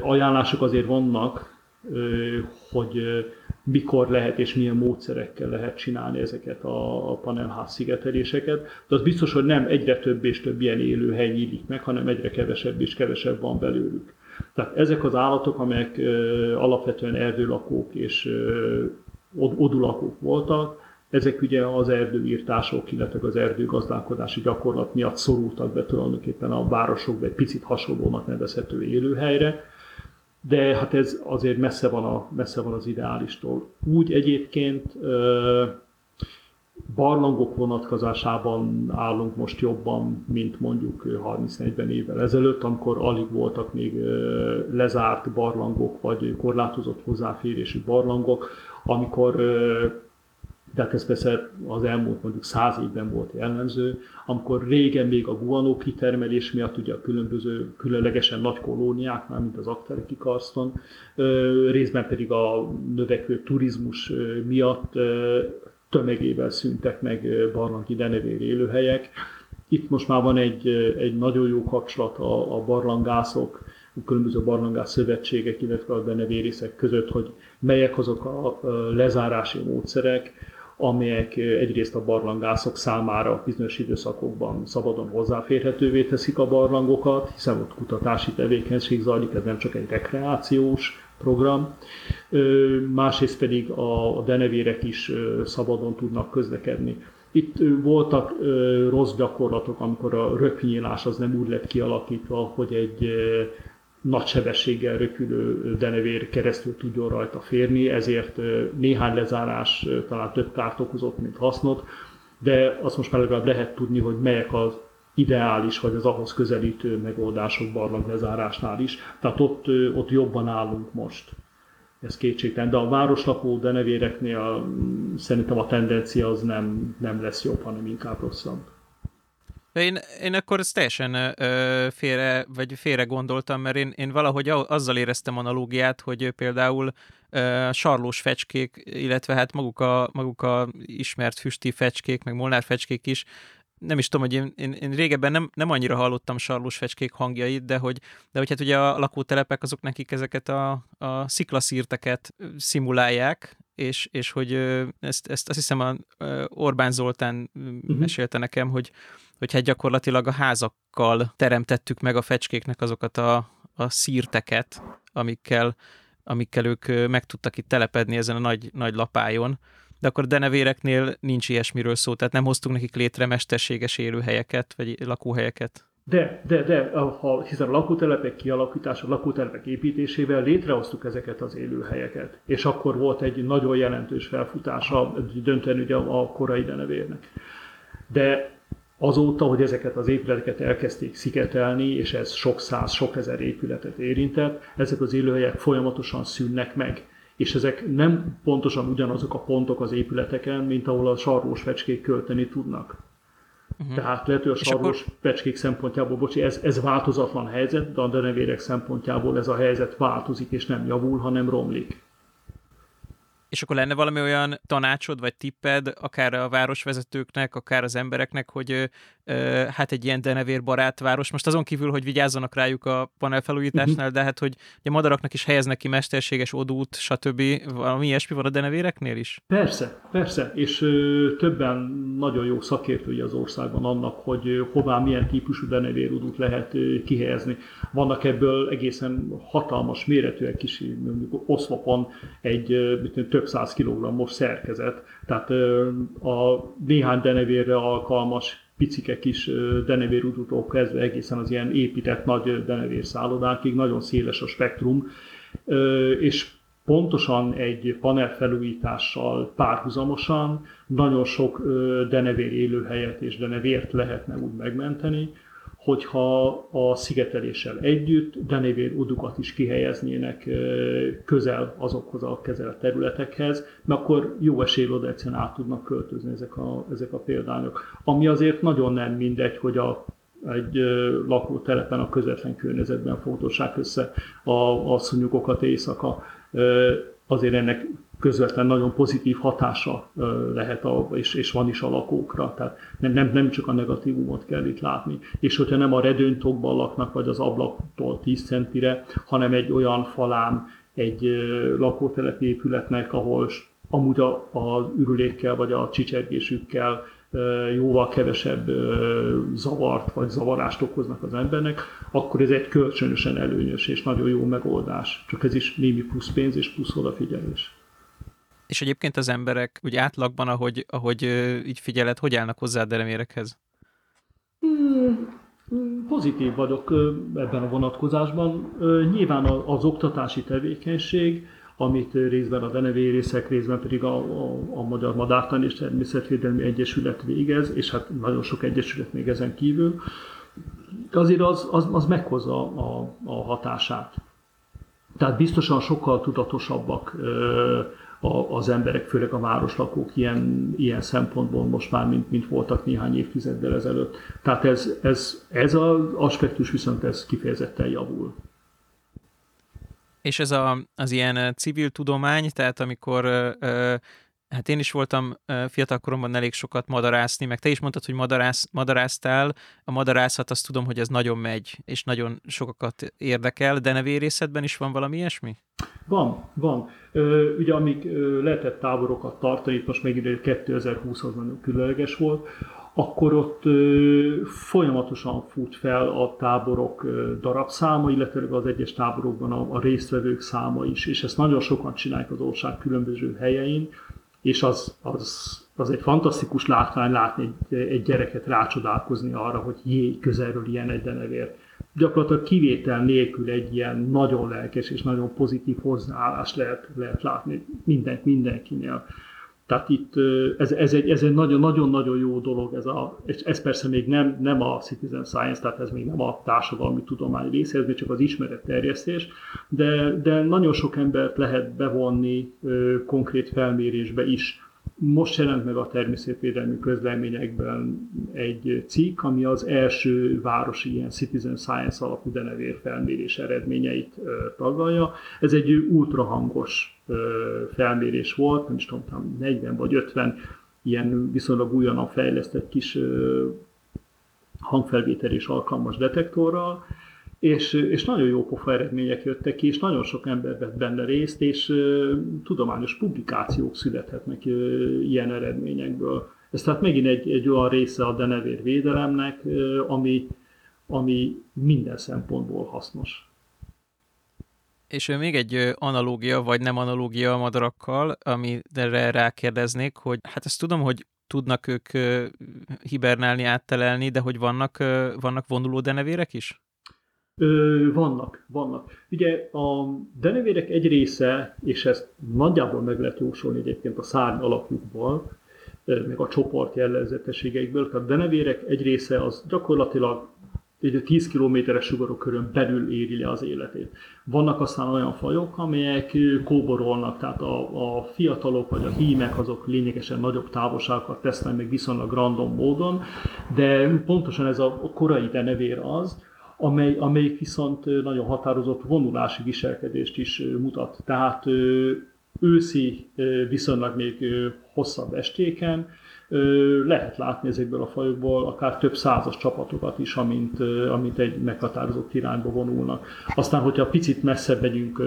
ajánlások azért vannak, hogy mikor lehet és milyen módszerekkel lehet csinálni ezeket a panelház szigeteléseket. De az biztos, hogy nem egyre több és több ilyen élőhely nyílik meg, hanem egyre kevesebb és kevesebb van belőlük. Tehát ezek az állatok, amelyek alapvetően erdőlakók és odulakók voltak, ezek ugye az erdőírtások, illetve az erdőgazdálkodási gyakorlat miatt szorultak be tulajdonképpen a városokba egy picit hasonlónak nevezhető élőhelyre, de hát ez azért messze van, a, messze van az ideálistól. Úgy egyébként barlangok vonatkozásában állunk most jobban, mint mondjuk 30-40 évvel ezelőtt, amikor alig voltak még lezárt barlangok, vagy korlátozott hozzáférésű barlangok, amikor de hát ez persze az elmúlt mondjuk száz évben volt jellemző, amikor régen még a guanó kitermelés miatt, ugye a különböző különlegesen nagy kolóniáknál, mint az Aktereki Karston, részben pedig a növekvő turizmus miatt tömegével szűntek meg barlangi denevér élőhelyek. Itt most már van egy, egy nagyon jó kapcsolat a, a barlangászok, a különböző barlangász szövetségek, illetve a denevérészek között, hogy melyek azok a lezárási módszerek, amelyek egyrészt a barlangászok számára bizonyos időszakokban szabadon hozzáférhetővé teszik a barlangokat, hiszen ott kutatási tevékenység zajlik, ez nem csak egy rekreációs program. Másrészt pedig a denevérek is szabadon tudnak közlekedni. Itt voltak rossz gyakorlatok, amikor a röpnyílás az nem úgy lett kialakítva, hogy egy nagy sebességgel röpülő denevér keresztül tudjon rajta férni, ezért néhány lezárás talán több kárt okozott, mint hasznot, de azt most már legalább lehet tudni, hogy melyek az ideális, vagy az ahhoz közelítő megoldások barlang lezárásnál is. Tehát ott, ott jobban állunk most. Ez kétségtelen. De a városlakó denevéreknél mm, szerintem a tendencia az nem, nem lesz jobb, hanem inkább rosszabb. Én, én akkor ezt teljesen ö, félre, vagy félre gondoltam, mert én, én valahogy azzal éreztem analógiát, hogy például ö, sarlós fecskék, illetve hát maguk a, maguk a ismert füsti fecskék, meg molnár fecskék is, nem is tudom, hogy én, én, én régebben nem, nem annyira hallottam sarlós fecskék hangjait, de hogy, de hogy hát ugye a lakótelepek azok nekik ezeket a, a sziklaszírteket szimulálják, és, és hogy ezt, ezt azt hiszem a Orbán Zoltán uh-huh. mesélte nekem, hogy, hogy hát gyakorlatilag a házakkal teremtettük meg a fecskéknek azokat a, a szírteket, amikkel, amikkel ők meg tudtak itt telepedni ezen a nagy, nagy lapájon, de akkor a denevéreknél nincs ilyesmiről szó, tehát nem hoztunk nekik létre mesterséges élőhelyeket, vagy lakóhelyeket. De, de, de, ha, hiszen a lakótelepek kialakítása, a lakótelepek építésével létrehoztuk ezeket az élőhelyeket, és akkor volt egy nagyon jelentős felfutása döntően ugye a korai denevérnek. De azóta, hogy ezeket az épületeket elkezdték szigetelni, és ez sok száz, sok ezer épületet érintett, ezek az élőhelyek folyamatosan szűnnek meg. És ezek nem pontosan ugyanazok a pontok az épületeken, mint ahol a sarlós fecskék költeni tudnak. Uh-huh. Tehát lehet, hogy a sarlós akkor... pecskék szempontjából, bocsi, ez, ez változatlan helyzet, de a denevérek szempontjából ez a helyzet változik, és nem javul, hanem romlik. És akkor lenne valami olyan tanácsod vagy tipped, akár a városvezetőknek, akár az embereknek, hogy hát egy ilyen denevérbarát város, most azon kívül, hogy vigyázzanak rájuk a panelfelújításnál, uh-huh. de hát, hogy a madaraknak is helyeznek ki mesterséges odút, stb. Valami ilyesmi van a denevéreknél is? Persze, persze, és ö, többen nagyon jó szakértői az országban annak, hogy ö, hová milyen típusú denevérudút lehet ö, kihelyezni. Vannak ebből egészen hatalmas méretűek is, mondjuk oszlopon egy ö, több száz kilogrammos szerkezet, tehát a néhány denevérre alkalmas picike kis denevérudutól kezdve egészen az ilyen épített nagy denevér szállodákig, nagyon széles a spektrum, és pontosan egy panel felújítással párhuzamosan nagyon sok denevér élőhelyet és denevért lehetne úgy megmenteni, hogyha a szigeteléssel együtt denévér udukat is kihelyeznének közel azokhoz a kezelt területekhez, mert akkor jó esélye oda egyszerűen át tudnak költözni ezek a, ezek a példányok. Ami azért nagyon nem mindegy, hogy a egy lakótelepen a közvetlen környezetben fogdossák össze a, a szúnyogokat éjszaka. Azért ennek közvetlen nagyon pozitív hatása lehet, a, és, és van is a lakókra. Tehát nem, nem, nem csak a negatívumot kell itt látni. És hogyha nem a redőntokban laknak, vagy az ablaktól 10 centire, hanem egy olyan falán, egy lakótelepi épületnek, ahol amúgy a, az ürülékkel vagy a csicsergésükkel jóval kevesebb zavart vagy zavarást okoznak az embernek, akkor ez egy kölcsönösen előnyös és nagyon jó megoldás. Csak ez is némi plusz pénz és plusz odafigyelés. És egyébként az emberek úgy átlagban, ahogy, ahogy így figyeled, hogy állnak hozzá a denevérekhez? Hmm, pozitív vagyok ebben a vonatkozásban. Nyilván az oktatási tevékenység, amit részben a denevérészek, részben pedig a, a, a Magyar Madártan és Természetvédelmi Egyesület végez, és hát nagyon sok egyesület még ezen kívül, azért az, az, az meghozza a, a hatását. Tehát biztosan sokkal tudatosabbak az emberek, főleg a városlakók ilyen, ilyen szempontból most már, mint, mint voltak néhány évtizeddel ezelőtt. Tehát ez, ez, ez az aspektus viszont ez kifejezetten javul. És ez a, az ilyen civil tudomány, tehát amikor hát én is voltam fiatal koromban elég sokat madarászni, meg te is mondtad, hogy madarász, madaráztál. A madarászat azt tudom, hogy ez nagyon megy, és nagyon sokakat érdekel, de nevérészetben is van valami ilyesmi? Van, van. Ugye amíg lehetett táborokat tartani, itt most megint 2020-hoz nagyon különleges volt, akkor ott folyamatosan fut fel a táborok darabszáma, illetve az egyes táborokban a, a résztvevők száma is, és ezt nagyon sokan csinálják az ország különböző helyein, és az, az, az egy fantasztikus látvány látni egy, egy gyereket rácsodálkozni arra, hogy jé, közelről ilyen egy denevér. Gyakorlatilag kivétel nélkül egy ilyen nagyon lelkes és nagyon pozitív hozzáállást lehet, lehet látni minden, mindenkinél. Tehát itt ez, ez egy, ez nagyon-nagyon jó dolog, ez, a, ez persze még nem, nem a citizen science, tehát ez még nem a társadalmi tudomány része, ez még csak az ismeretterjesztés, de, de nagyon sok embert lehet bevonni konkrét felmérésbe is most jelent meg a természetvédelmi közleményekben egy cikk, ami az első városi ilyen citizen science alapú denevér felmérés eredményeit taglalja. Ez egy ultrahangos felmérés volt, nem is tudom, 40 vagy 50 ilyen viszonylag újonnan fejlesztett kis hangfelvétel és alkalmas detektorral, és, és nagyon jó pofa eredmények jöttek ki, és nagyon sok ember vett benne részt, és tudományos publikációk születhetnek ilyen eredményekből. Ez tehát megint egy, egy olyan része a denevér védelemnek, uh, ami, ami minden szempontból hasznos. És még egy analógia, vagy nem analógia a madarakkal, amire rákérdeznék, hogy hát ezt tudom, hogy tudnak ők hibernálni, áttelelni, de hogy vannak, vannak vonuló denevérek is? Ö, vannak, vannak. Ugye a denevérek egy része, és ezt nagyjából meg lehet jósolni egyébként a szárny alakjukból, meg a csoport jellegzetességeikből, tehát a denevérek egy része az gyakorlatilag egy 10 kilométeres sugarokörön belül éri le az életét. Vannak aztán olyan fajok, amelyek kóborolnak, tehát a, a fiatalok vagy a hímek azok lényegesen nagyobb távolságokat tesznek meg viszonylag random módon, de pontosan ez a korai denevér az, amely, amelyik viszont nagyon határozott vonulási viselkedést is mutat. Tehát őszi, viszonylag még hosszabb estéken lehet látni ezekből a fajokból akár több százas csapatokat is, amint, amint egy meghatározott irányba vonulnak. Aztán, hogyha picit messzebb megyünk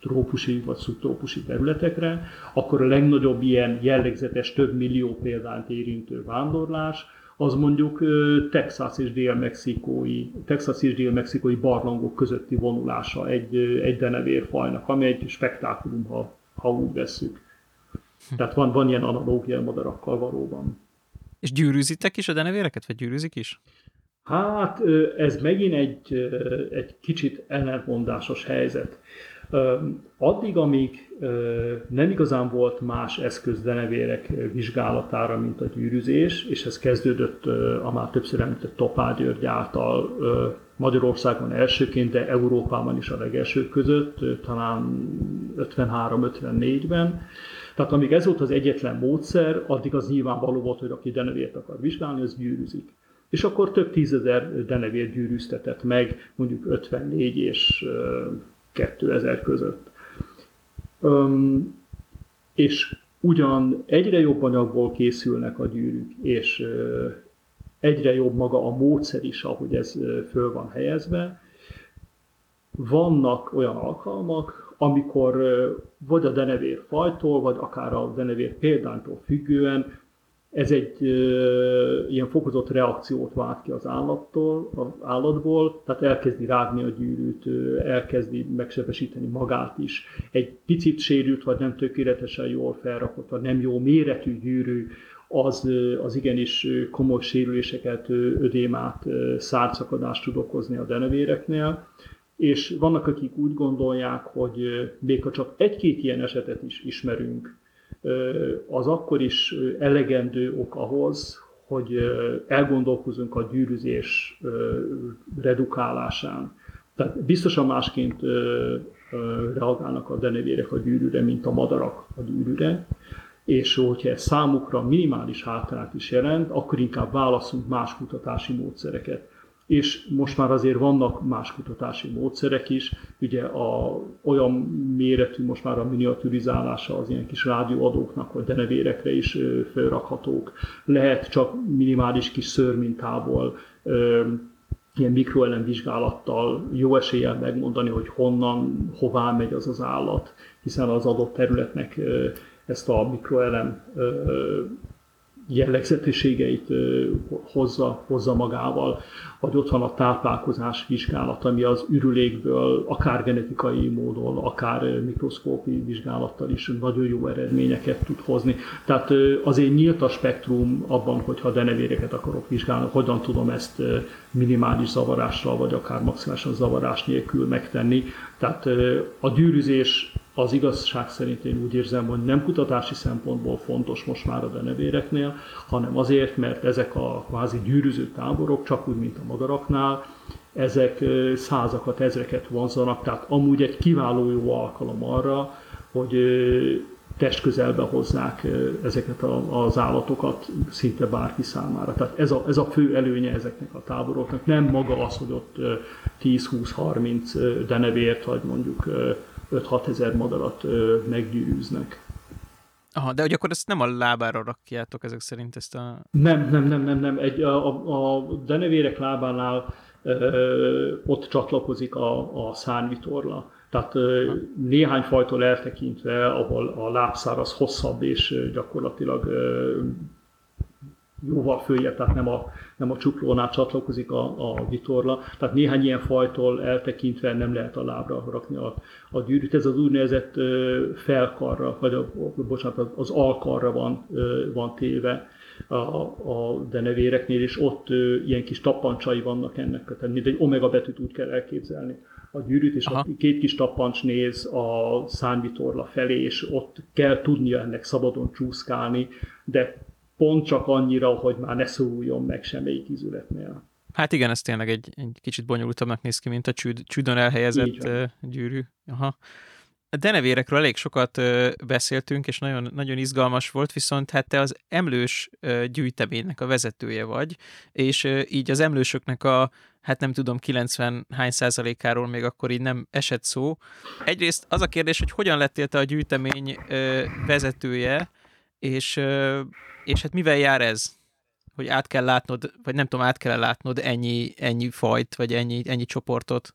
trópusi vagy szubtrópusi területekre, akkor a legnagyobb ilyen jellegzetes, több millió példányt érintő vándorlás, az mondjuk Texas és dél-mexikói, Texas és dél-mexikói barlangok közötti vonulása egy, egy denevérfajnak, ami egy spektákulum, ha, ha úgy vesszük. Tehát van, van ilyen analógia madarakkal valóban. És gyűrűzitek is a denevéreket, vagy gyűrűzik is? Hát ez megint egy, egy kicsit ellentmondásos helyzet. Addig, amíg nem igazán volt más eszköz denevérek vizsgálatára, mint a gyűrűzés, és ez kezdődött a már többször említett Topá György által Magyarországon elsőként, de Európában is a legelsők között, talán 53-54-ben. Tehát amíg ez volt az egyetlen módszer, addig az nyilvánvaló volt, hogy aki denevért akar vizsgálni, az gyűrűzik. És akkor több tízezer denevért gyűrűztetett meg, mondjuk 54 és 2000 között. Öm, és ugyan egyre jobb anyagból készülnek a gyűrűk, és ö, egyre jobb maga a módszer is, ahogy ez ö, föl van helyezve, vannak olyan alkalmak, amikor ö, vagy a denevér fajtól, vagy akár a denevér példánytól függően ez egy ö, ilyen fokozott reakciót vált ki az állattól, az állatból, tehát elkezdi rágni a gyűrűt, elkezdi megsebesíteni magát is. Egy picit sérült, vagy nem tökéletesen jól felrakott, vagy nem jó méretű gyűrű, az, az igenis komoly sérüléseket, ödémát, szárcakadást tud okozni a denevéreknél és vannak, akik úgy gondolják, hogy még ha csak egy-két ilyen esetet is ismerünk, az akkor is elegendő ok ahhoz, hogy elgondolkozunk a gyűrűzés redukálásán. Tehát biztosan másként reagálnak a denevérek a gyűrűre, mint a madarak a gyűrűre, és hogyha ez számukra minimális hátrányt is jelent, akkor inkább válaszunk más kutatási módszereket és most már azért vannak más kutatási módszerek is, ugye a, olyan méretű most már a miniaturizálása az ilyen kis rádióadóknak, vagy denevérekre is felrakhatók. Lehet csak minimális kis szőrmintából ilyen mikroelem vizsgálattal jó eséllyel megmondani, hogy honnan, hová megy az az állat, hiszen az adott területnek ezt a mikroelem jellegzetességeit hozza, hozza magával, vagy ott van a táplálkozás vizsgálat, ami az ürülékből akár genetikai módon, akár mikroszkópi vizsgálattal is nagyon jó eredményeket tud hozni. Tehát azért nyílt a spektrum abban, hogyha denevéreket akarok vizsgálni, hogyan tudom ezt minimális zavarással, vagy akár maximálisan zavarás nélkül megtenni. Tehát a gyűrűzés az igazság szerint én úgy érzem, hogy nem kutatási szempontból fontos most már a denevéreknél, hanem azért, mert ezek a kvázi gyűrűző táborok, csak úgy, mint a madaraknál, ezek százakat, ezreket vonzanak, tehát amúgy egy kiváló jó alkalom arra, hogy testközelbe hozzák ezeket az állatokat szinte bárki számára. Tehát ez a, ez a fő előnye ezeknek a táboroknak. Nem maga az, hogy ott 10-20-30 denevért, vagy mondjuk 5-6 ezer madarat meggyűrűznek. Aha, de hogy akkor ezt nem a lábára rakjátok ezek szerint ezt a... Nem, nem, nem, nem, nem. Egy, a, a denevérek lábánál ö, ott csatlakozik a, a szárnyvitorla. Tehát ö, néhány fajtól eltekintve, ahol a lábszár az hosszabb és gyakorlatilag ö, jóval följebb, tehát nem a, nem a csuklónál csatlakozik a, a vitorla. Tehát néhány ilyen fajtól eltekintve nem lehet a lábra rakni a, a gyűrűt. Ez az úgynevezett felkarra, vagy a, bocsánat, az alkarra van, van téve a, a denevéreknél, és ott ilyen kis tappancsai vannak ennek, tehát mint egy omega betűt úgy kell elképzelni a gyűrűt, és Aha. két kis tappancs néz a szányvitorla felé, és ott kell tudnia ennek szabadon csúszkálni, de pont csak annyira, hogy már ne szóljon meg semmelyik izületnél. Hát igen, ez tényleg egy, egy kicsit bonyolultabbnak néz ki, mint a csüd, csüdön elhelyezett gyűrű. Aha. A denevérekről elég sokat beszéltünk, és nagyon, nagyon izgalmas volt, viszont hát te az emlős gyűjteménynek a vezetője vagy, és így az emlősöknek a, hát nem tudom, 90 hány százalékáról még akkor így nem esett szó. Egyrészt az a kérdés, hogy hogyan lettél te a gyűjtemény vezetője, és és hát mivel jár ez? Hogy át kell látnod, vagy nem tudom, át kell látnod ennyi, ennyi fajt, vagy ennyi, ennyi csoportot?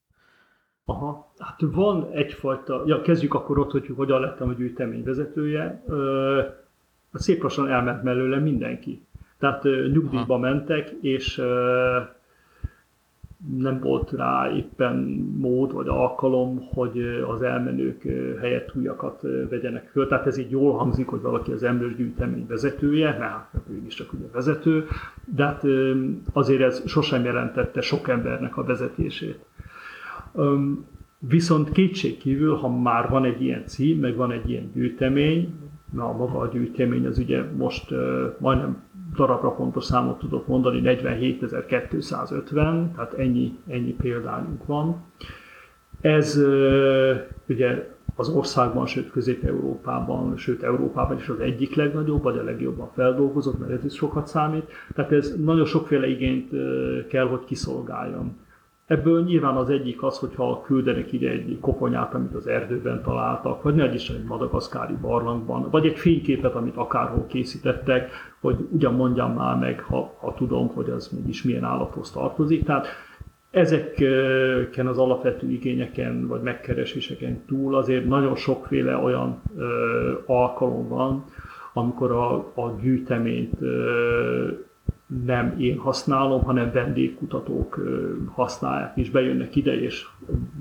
Aha, hát van egyfajta, ja kezdjük akkor ott, hogy hogyan lettem a gyűjtemény vezetője. Ö, szép lassan elment mellőle mindenki. Tehát nyugdíjba Aha. mentek, és nem volt rá éppen mód vagy alkalom, hogy az elmenők helyett újakat vegyenek föl. Tehát ez így jól hangzik, hogy valaki az gyűjtemény vezetője, mert hát ő is csak ugye vezető, de hát azért ez sosem jelentette sok embernek a vezetését. Viszont kétség kívül, ha már van egy ilyen cím, meg van egy ilyen gyűjtemény, na maga a gyűjtemény az ugye most majdnem darabra pontos számot tudok mondani, 47.250, tehát ennyi, ennyi példányunk van. Ez ugye az országban, sőt Közép-Európában, sőt Európában is az egyik legnagyobb, vagy a legjobban feldolgozott, mert ez is sokat számít. Tehát ez nagyon sokféle igényt kell, hogy kiszolgáljon. Ebből nyilván az egyik az, hogyha küldenek ide egy koponyát, amit az erdőben találtak, vagy ne is egy madagaszkári barlangban, vagy egy fényképet, amit akárhol készítettek, hogy ugyan mondjam már meg, ha, ha tudom, hogy az mégis milyen állathoz tartozik. Tehát ezeken az alapvető igényeken vagy megkereséseken túl azért nagyon sokféle olyan ö, alkalom van, amikor a, a gyűjteményt nem én használom, hanem vendégkutatók használják, és bejönnek ide, és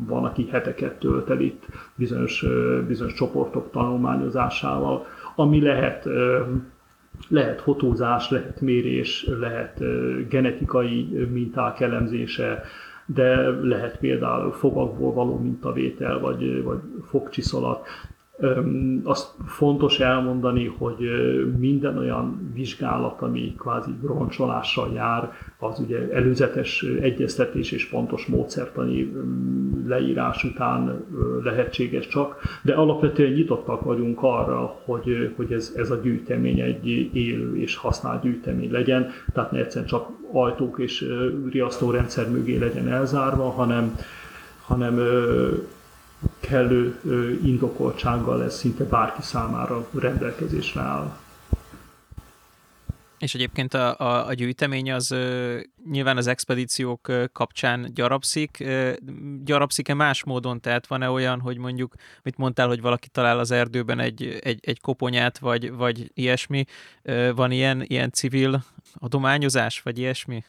van, aki heteket tölt el itt bizonyos, bizonyos csoportok tanulmányozásával, ami lehet lehet fotózás, lehet mérés, lehet genetikai minták elemzése, de lehet például fogakból való mintavétel, vagy, vagy fogcsiszolat. Azt fontos elmondani, hogy minden olyan vizsgálat, ami kvázi roncsolással jár, az ugye előzetes egyeztetés és pontos módszertani leírás után lehetséges csak, de alapvetően nyitottak vagyunk arra, hogy, hogy ez, ez a gyűjtemény egy élő és használt gyűjtemény legyen, tehát ne egyszerűen csak ajtók és riasztórendszer mögé legyen elzárva, hanem, hanem kellő indokoltsággal lesz szinte bárki számára rendelkezésre áll. És egyébként a, a, a gyűjtemény az nyilván az expedíciók kapcsán gyarapszik. Gyarapszik-e más módon? Tehát van-e olyan, hogy mondjuk, mit mondtál, hogy valaki talál az erdőben egy, egy, egy koponyát, vagy, vagy ilyesmi? Van ilyen, ilyen civil adományozás, vagy ilyesmi?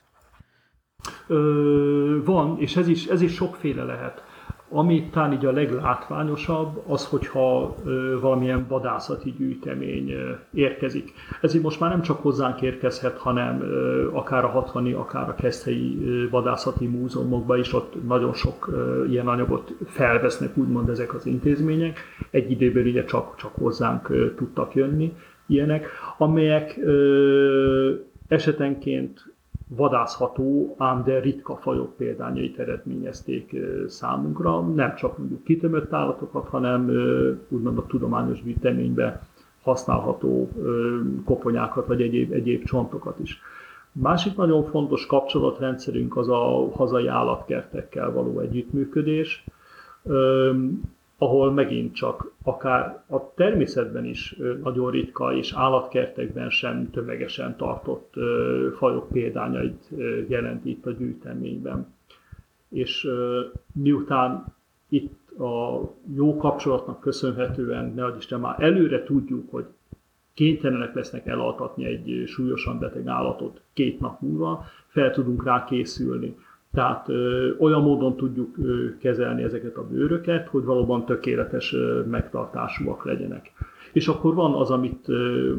Ö, van, és ez is, ez is sokféle lehet. Ami talán így a leglátványosabb, az, hogyha ö, valamilyen vadászati gyűjtemény érkezik. Ez így most már nem csak hozzánk érkezhet, hanem akár a 60 akár a Keszthelyi vadászati múzeumokban is ott nagyon sok ilyen anyagot felvesznek, úgymond ezek az intézmények. Egy időben ugye csak, csak hozzánk tudtak jönni ilyenek, amelyek esetenként vadászható, ám de ritka fajok példányait eredményezték számunkra, nem csak mondjuk kitömött állatokat, hanem úgymond a tudományos gyűjteménybe használható koponyákat vagy egyéb, egyéb csontokat is. Másik nagyon fontos kapcsolatrendszerünk az a hazai állatkertekkel való együttműködés ahol megint csak akár a természetben is nagyon ritka és állatkertekben sem tömegesen tartott fajok példányait jelent itt a gyűjteményben. És miután itt a jó kapcsolatnak köszönhetően, ne Isten már előre tudjuk, hogy kénytelenek lesznek elaltatni egy súlyosan beteg állatot két nap múlva, fel tudunk rá készülni tehát ö, olyan módon tudjuk ö, kezelni ezeket a bőröket, hogy valóban tökéletes ö, megtartásúak legyenek. És akkor van az, amit ö,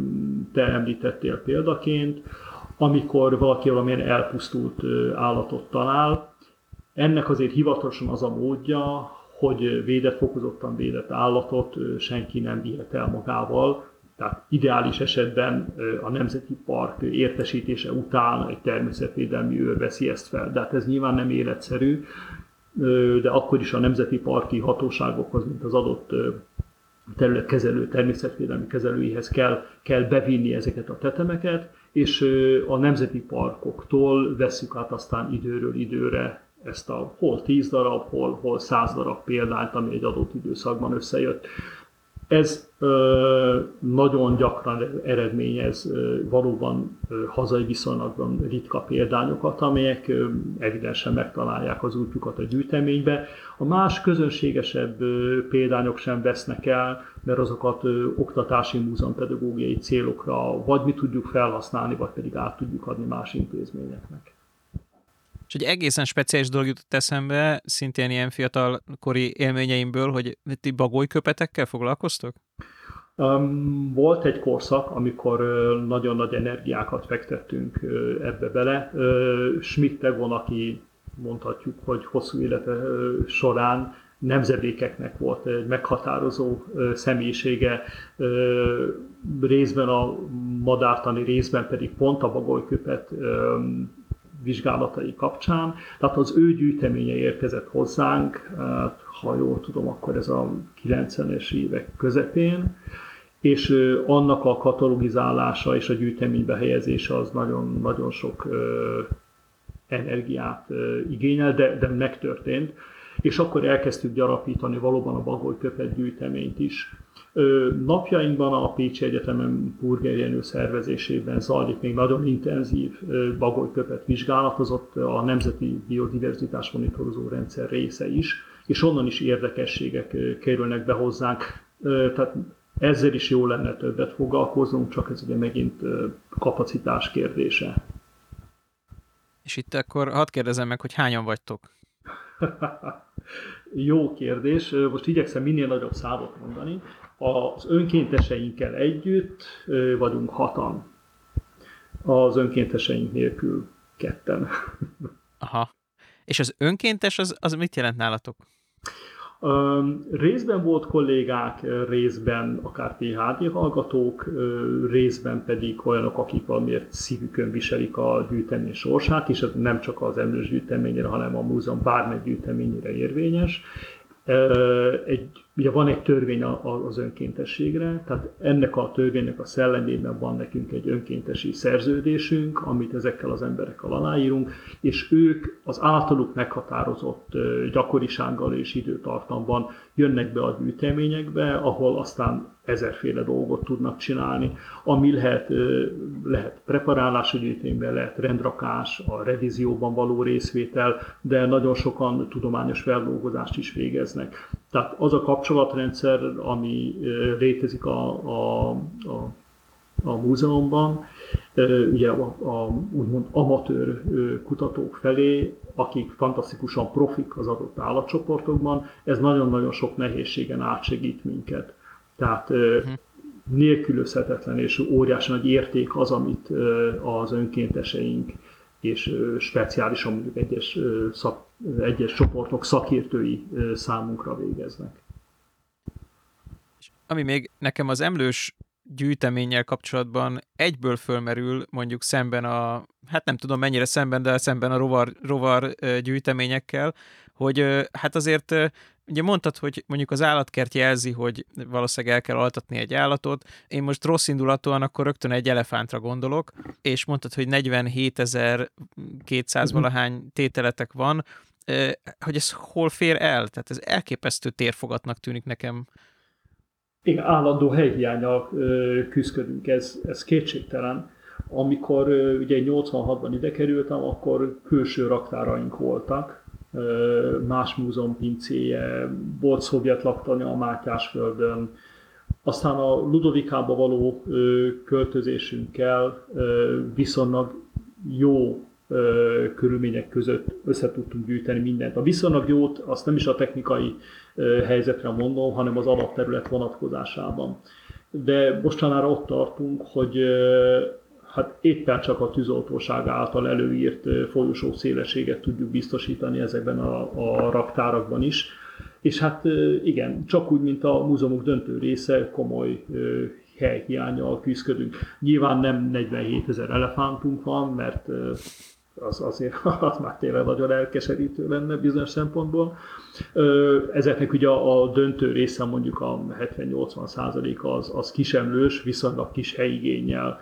te említettél példaként, amikor valaki valamilyen elpusztult ö, állatot talál, ennek azért hivatalosan az a módja, hogy védett, fokozottan védett állatot senki nem vihet el magával, tehát ideális esetben a Nemzeti Park értesítése után egy természetvédelmi őr veszi ezt fel. De hát ez nyilván nem életszerű, de akkor is a Nemzeti Parki hatóságokhoz, mint az adott területkezelő, természetvédelmi kezelőihez kell, kell bevinni ezeket a tetemeket, és a nemzeti parkoktól veszük át aztán időről időre ezt a hol 10 darab, hol, hol 100 darab példányt, ami egy adott időszakban összejött. Ez nagyon gyakran eredményez valóban hazai viszonylatban ritka példányokat, amelyek evidensen megtalálják az útjukat a gyűjteménybe. A más közönségesebb példányok sem vesznek el, mert azokat oktatási múzeumpedagógiai célokra vagy mi tudjuk felhasználni, vagy pedig át tudjuk adni más intézményeknek. És egy egészen speciális dolog jutott eszembe, szintén ilyen fiatalkori élményeimből, hogy ti bagolyköpetekkel foglalkoztok? Um, volt egy korszak, amikor nagyon nagy energiákat fektettünk ebbe bele. Schmidt Egon, aki mondhatjuk, hogy hosszú élete során nemzedékeknek volt egy meghatározó személyisége, részben a madártani, részben pedig pont a bagolyköpet vizsgálatai kapcsán. Tehát az ő gyűjteménye érkezett hozzánk, hát, ha jól tudom, akkor ez a 90-es évek közepén, és annak a katalogizálása és a gyűjteménybe helyezése az nagyon, nagyon sok energiát igényel, de, de megtörtént. És akkor elkezdtük gyarapítani valóban a bagoly köpet gyűjteményt is. Napjainkban a Pécsi Egyetemen Burger Jenő szervezésében zajlik még nagyon intenzív bagolyköpet vizsgálatozott a Nemzeti Biodiverzitás Monitorozó Rendszer része is, és onnan is érdekességek kerülnek be hozzánk. Tehát ezzel is jó lenne többet foglalkoznunk, csak ez ugye megint kapacitás kérdése. És itt akkor hadd kérdezem meg, hogy hányan vagytok? jó kérdés. Most igyekszem minél nagyobb számot mondani. Az önkénteseinkkel együtt vagyunk hatan. Az önkénteseink nélkül ketten. Aha. És az önkéntes, az, az mit jelent nálatok? Részben volt kollégák, részben akár PHD hallgatók, részben pedig olyanok, akik valamiért szívükön viselik a gyűjtemény sorsát, és ez nem csak az emlős gyűjteményre, hanem a múzeum bármely gyűjteményére érvényes. Egy, ugye van egy törvény az önkéntességre, tehát ennek a törvénynek a szellemében van nekünk egy önkéntesi szerződésünk, amit ezekkel az emberekkel aláírunk, és ők az általuk meghatározott gyakorisággal és időtartamban jönnek be a gyűjteményekbe, ahol aztán ezerféle dolgot tudnak csinálni, ami lehet, lehet preparálás gyűjtényben, lehet rendrakás, a revízióban való részvétel, de nagyon sokan tudományos feldolgozást is végeznek. Tehát az a kapcsolatrendszer, ami létezik a, a, a, a múzeumban, ugye a, a úgymond amatőr kutatók felé, akik fantasztikusan profik az adott állatcsoportokban, ez nagyon-nagyon sok nehézségen átsegít minket. Tehát uh-huh. nélkülözhetetlen és óriási nagy érték az, amit az önkénteseink és speciálisan mondjuk egyes, szak, egyes csoportok szakértői számunkra végeznek. Ami még nekem az emlős gyűjteménnyel kapcsolatban egyből fölmerül mondjuk szemben a, hát nem tudom mennyire szemben, de szemben a rovar, rovar gyűjteményekkel, hogy hát azért ugye mondtad, hogy mondjuk az állatkert jelzi, hogy valószínűleg el kell altatni egy állatot. Én most rossz indulatúan akkor rögtön egy elefántra gondolok, és mondtad, hogy 47.200 uh-huh. valahány tételetek van, hogy ez hol fér el? Tehát ez elképesztő térfogatnak tűnik nekem. Igen, állandó helyhiányal küzdködünk, ez, ez kétségtelen. Amikor ugye 86-ban ide kerültem, akkor külső raktáraink voltak, más múzeum pincéje, volt szovjet laktanya a Mátyásföldön, aztán a Ludovikába való költözésünkkel viszonylag jó körülmények között össze tudtunk gyűjteni mindent. A viszonylag jót azt nem is a technikai helyzetre mondom, hanem az alapterület vonatkozásában. De mostanára ott tartunk, hogy hát éppen csak a tűzoltóság által előírt folyosó szélességet tudjuk biztosítani ezekben a, a raktárakban is. És hát igen, csak úgy, mint a múzeumok döntő része, komoly helyhiányjal küzdködünk. Nyilván nem 47 ezer elefántunk van, mert az azért az már tényleg nagyon elkeserítő lenne bizonyos szempontból. Ezeknek ugye a, döntő része mondjuk a 70-80 százalék az, az kisemlős, viszonylag kis helyigényel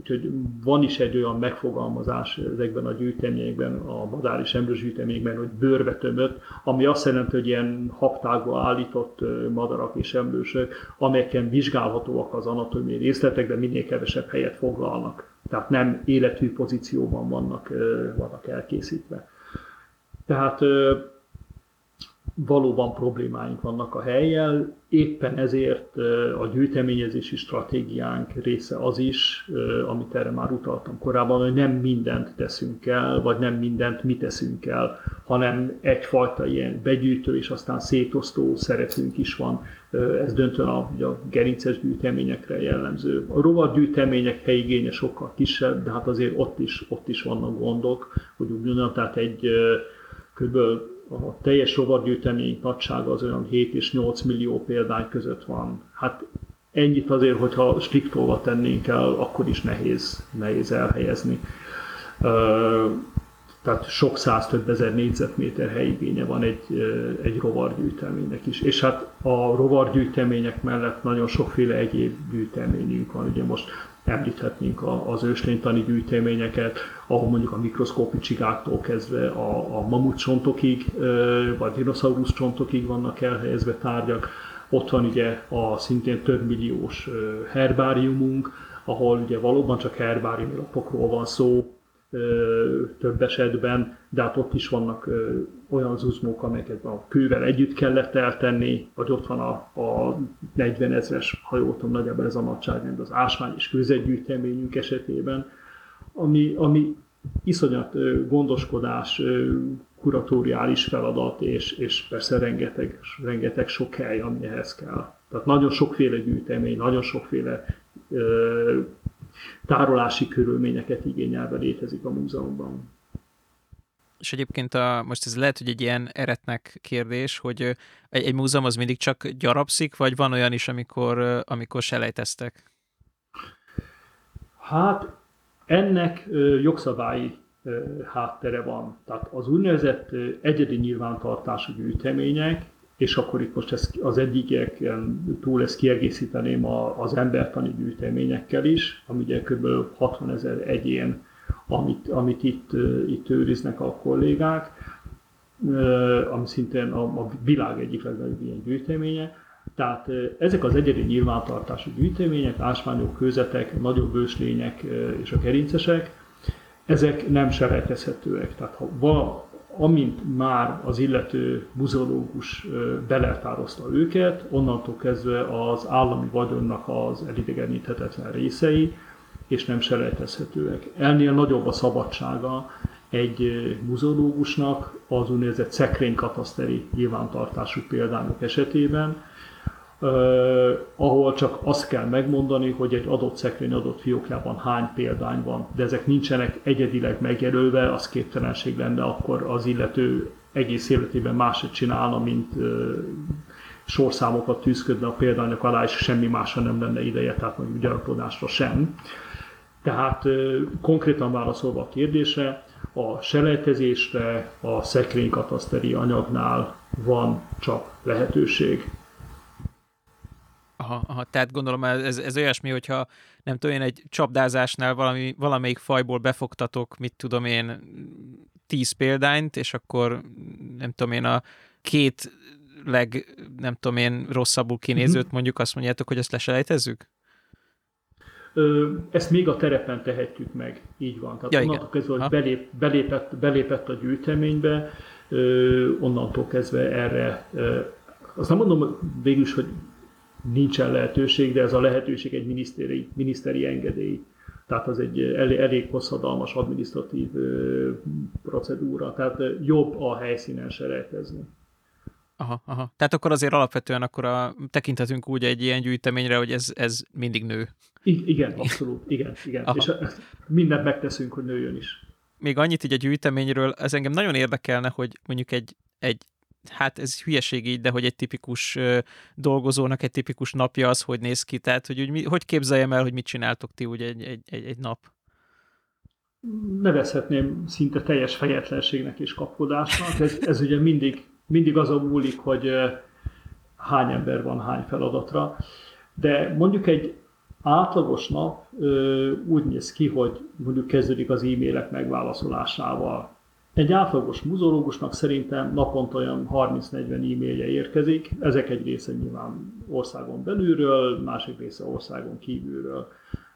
Úgyhogy van is egy olyan megfogalmazás ezekben a gyűjteményekben, a madár és emlős gyűjteményekben, hogy bőrbe tömött, ami azt jelenti, hogy ilyen haptákba állított madarak és emlősök, amelyeken vizsgálhatóak az anatómiai részletek, de minél kevesebb helyet foglalnak. Tehát nem életű pozícióban vannak, vannak elkészítve. Tehát valóban problémáink vannak a helyjel, éppen ezért a gyűjteményezési stratégiánk része az is, amit erre már utaltam korábban, hogy nem mindent teszünk el, vagy nem mindent mi teszünk el, hanem egyfajta ilyen begyűjtő és aztán szétosztó szerepünk is van. Ez döntően a, a gerinces gyűjteményekre jellemző. A rovargyűjtemények helyigénye sokkal kisebb, de hát azért ott is, ott is vannak gondok, hogy úgy mondjam, tehát egy kb a teljes rovargyűjtemény nagysága az olyan 7 és 8 millió példány között van. Hát ennyit azért, hogyha striktolva tennénk el, akkor is nehéz, nehéz elhelyezni. Tehát sok száz, több ezer négyzetméter helyigénye van egy, egy rovargyűjteménynek is. És hát a rovargyűjtemények mellett nagyon sokféle egyéb gyűjteményünk van. Ugye most említhetnénk az őslénytani gyűjteményeket, ahol mondjuk a mikroszkópi csigáktól kezdve a, a mamut csontokig, vagy dinoszaurusz csontokig vannak elhelyezve tárgyak. Ott van ugye a szintén több milliós herbáriumunk, ahol ugye valóban csak herbáriumi lapokról van szó, több esetben, de hát ott is vannak olyan zuzmók, amelyeket a kővel együtt kellett eltenni, vagy ott van a, a 40 ezres, ha jól tudom, nagyjából ez a nagyságrend az ásvány és kőzetgyűjteményünk esetében, ami, ami iszonyat gondoskodás, kuratóriális feladat, és, és persze rengeteg, rengeteg sok hely, ami ehhez kell. Tehát nagyon sokféle gyűjtemény, nagyon sokféle ö, tárolási körülményeket igényelve létezik a múzeumban. És egyébként a, most ez lehet, hogy egy ilyen eretnek kérdés, hogy egy, egy múzeum az mindig csak gyarapszik, vagy van olyan is, amikor, amikor selejteztek? Hát ennek jogszabályi háttere van. Tehát az úgynevezett egyedi nyilvántartású gyűjtemények, és akkor itt most ezt az egyiken túl ezt kiegészíteném az embertani gyűjteményekkel is, ami ugye kb. 60 ezer egyén, amit, amit itt, itt őriznek a kollégák, ami szintén a, a világ egyik legnagyobb ilyen gyűjteménye. Tehát ezek az egyedi nyilvántartású gyűjtemények, ásványok, kőzetek, nagyobb őslények és a gerincesek, ezek nem selejtezhetőek. Tehát ha va, amint már az illető muzeológus belertározta őket, onnantól kezdve az állami vagyonnak az elidegeníthetetlen részei, és nem selejtezhetőek. Ennél nagyobb a szabadsága egy muzeológusnak az úgynevezett szekrénykataszteri nyilvántartású példányok esetében, ahol csak azt kell megmondani, hogy egy adott szekrény adott fiókjában hány példány van, de ezek nincsenek egyedileg megjelölve, az képtelenség lenne, akkor az illető egész életében máshogy csinálna, mint sorszámokat tűzködne a példányok alá, és semmi másra nem lenne ideje, tehát mondjuk gyarapodásra sem. Tehát konkrétan válaszolva a kérdésre, a selejtezésre a szekrénykataszteri anyagnál van csak lehetőség. Aha, aha, tehát gondolom ez, ez olyasmi, hogyha nem tudom én, egy csapdázásnál valami, valamelyik fajból befogtatok, mit tudom én, tíz példányt, és akkor nem tudom én, a két leg, nem tudom én, rosszabbul kinézőt uh-huh. mondjuk azt mondjátok, hogy ezt leselejtezzük? Ö, ezt még a terepen tehetjük meg, így van. Tehát ja, onnantól kezdve, hogy belép, belépett, belépett a gyűjteménybe, ö, onnantól kezdve erre, ö, azt nem mondom végül is, hogy nincsen lehetőség, de ez a lehetőség egy miniszteri, miniszteri engedély. Tehát az egy elég, elég hosszadalmas administratív procedúra, tehát jobb a helyszínen serejtezni. Aha, aha. Tehát akkor azért alapvetően akkor a, tekinthetünk úgy egy ilyen gyűjteményre, hogy ez, ez mindig nő. I- igen, abszolút, igen, igen. Aha. És mindent megteszünk, hogy nőjön is. Még annyit így a gyűjteményről, ez engem nagyon érdekelne, hogy mondjuk egy, egy hát ez hülyeség így, de hogy egy tipikus dolgozónak egy tipikus napja az, hogy néz ki, tehát hogy, hogy, hogy képzeljem el, hogy mit csináltok ti úgy egy, egy, egy, egy nap? Nevezhetném szinte teljes fejetlenségnek és kapkodásnak. Ez, ez ugye mindig, mindig az a múlik, hogy hány ember van hány feladatra. De mondjuk egy átlagos nap úgy néz ki, hogy mondjuk kezdődik az e-mailek megválaszolásával, egy átlagos muzológusnak szerintem naponta olyan 30-40 e-mailje érkezik, ezek egy része nyilván országon belülről, másik része országon kívülről.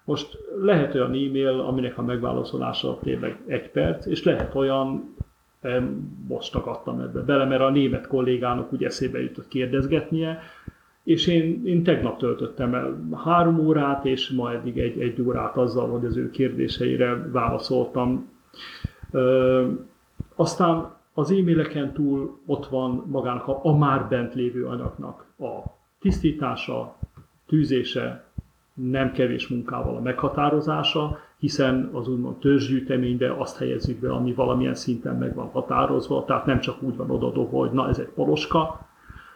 Most lehet olyan e-mail, aminek a megválaszolása tényleg egy perc, és lehet olyan, most tagadtam ebbe bele, mert a német kollégának úgy eszébe jutott kérdezgetnie, és én, én tegnap töltöttem el három órát, és ma eddig egy, egy órát azzal, hogy az ő kérdéseire válaszoltam. Aztán az e-maileken túl ott van magának a, a már bent lévő anyagnak a tisztítása, tűzése, nem kevés munkával a meghatározása, hiszen az úgymond törzsgyűjteménybe azt helyezzük be, ami valamilyen szinten meg van határozva, tehát nem csak úgy van odadobva, hogy na ez egy poloska,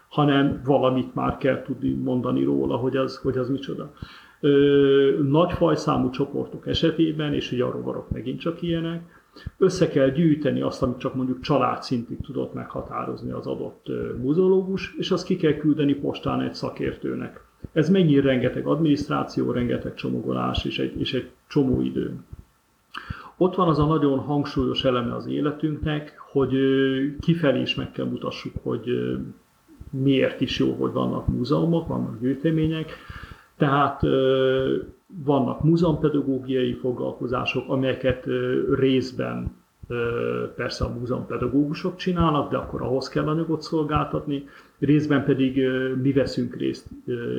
hanem valamit már kell tudni mondani róla, hogy az, hogy az micsoda. Ö, nagy fajszámú csoportok esetében, és ugye a rovarok megint csak ilyenek, össze kell gyűjteni azt, amit csak mondjuk családszintig tudott meghatározni az adott muzeológus, és azt ki kell küldeni postán egy szakértőnek. Ez megnyír rengeteg adminisztráció, rengeteg csomagolás és egy, és egy csomó idő. Ott van az a nagyon hangsúlyos eleme az életünknek, hogy kifelé is meg kell mutassuk, hogy miért is jó, hogy vannak múzeumok, vannak gyűjtemények, Tehát vannak múzeumpedagógiai foglalkozások, amelyeket részben persze a múzeumpedagógusok csinálnak, de akkor ahhoz kell anyagot szolgáltatni, részben pedig mi veszünk részt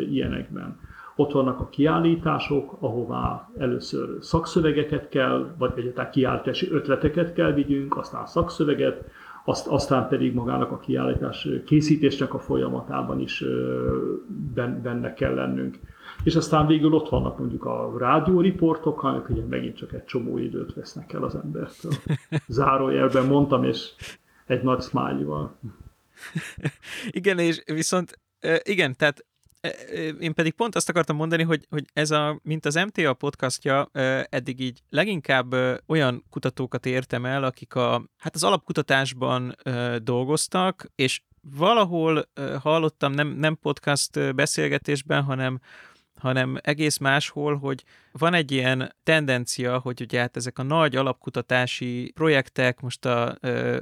ilyenekben. Ott vannak a kiállítások, ahová először szakszövegeket kell, vagy egyáltalán kiállítási ötleteket kell vigyünk, aztán szakszöveget, azt, aztán pedig magának a kiállítás készítésnek a folyamatában is benne kell lennünk. És aztán végül ott vannak mondjuk a rádióriportok, amik ugye megint csak egy csomó időt vesznek el az embertől. Zárójelben mondtam, és egy nagy smiley Igen, és viszont igen, tehát én pedig pont azt akartam mondani, hogy, hogy ez a, mint az MTA podcastja, eddig így leginkább olyan kutatókat értem el, akik a, hát az alapkutatásban dolgoztak, és valahol hallottam, nem, nem podcast beszélgetésben, hanem hanem egész máshol, hogy van egy ilyen tendencia, hogy ugye hát ezek a nagy alapkutatási projektek, most a,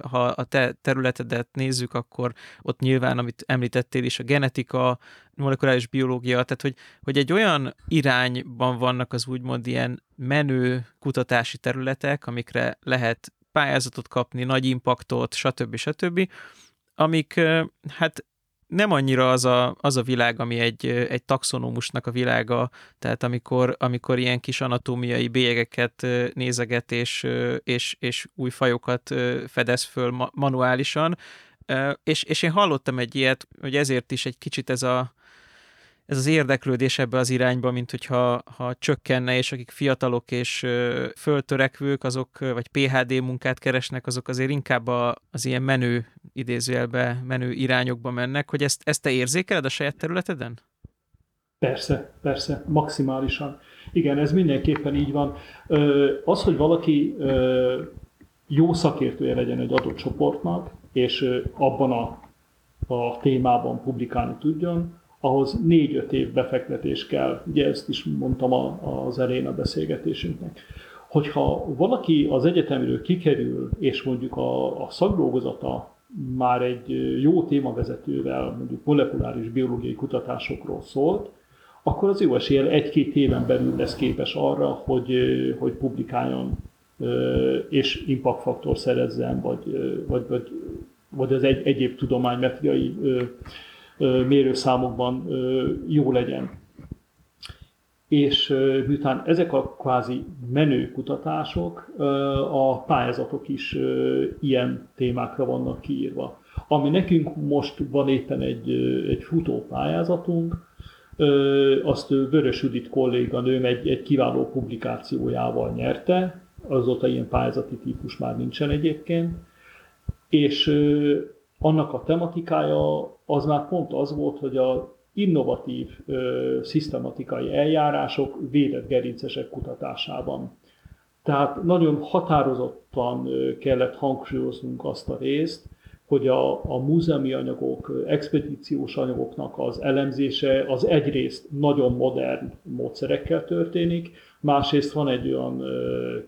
ha a te területedet nézzük, akkor ott nyilván, amit említettél is, a genetika, molekuláris biológia, tehát hogy, hogy egy olyan irányban vannak az úgymond ilyen menő kutatási területek, amikre lehet pályázatot kapni, nagy impaktot, stb. stb., amik hát nem annyira az a, az a világ, ami egy, egy taxonomusnak a világa, tehát amikor, amikor ilyen kis anatómiai bélyegeket nézeget és, és, és új fajokat fedez föl manuálisan, és, és én hallottam egy ilyet, hogy ezért is egy kicsit ez a, ez az érdeklődés ebbe az irányba, mint hogyha ha csökkenne, és akik fiatalok és föltörekvők, azok, vagy PHD munkát keresnek, azok azért inkább a, az ilyen menő, idézőjelbe menő irányokba mennek, hogy ezt, ezt te érzékeled a saját területeden? Persze, persze, maximálisan. Igen, ez mindenképpen így van. Az, hogy valaki jó szakértője legyen egy adott csoportnak, és abban a, a témában publikálni tudjon, ahhoz négy-öt év befektetés kell. Ugye ezt is mondtam az elején a beszélgetésünknek. Hogyha valaki az egyetemről kikerül, és mondjuk a, a szakdolgozata már egy jó témavezetővel, mondjuk molekuláris biológiai kutatásokról szólt, akkor az jó eséllyel egy-két éven belül lesz képes arra, hogy, hogy publikáljon és impactfaktor szerezzen, vagy, vagy, vagy, vagy az egy, egyéb tudománymetriai mérőszámokban jó legyen. És miután ezek a kvázi menő kutatások, a pályázatok is ilyen témákra vannak kiírva. Ami nekünk most van éppen egy, egy futó pályázatunk, azt Vörös Judit kolléganőm egy, egy kiváló publikációjával nyerte, azóta ilyen pályázati típus már nincsen egyébként, és annak a tematikája az már pont az volt, hogy a innovatív, ö, szisztematikai eljárások védett gerincesek kutatásában. Tehát nagyon határozottan kellett hangsúlyoznunk azt a részt, hogy a, a múzeumi anyagok, expedíciós anyagoknak az elemzése az egyrészt nagyon modern módszerekkel történik, másrészt van egy olyan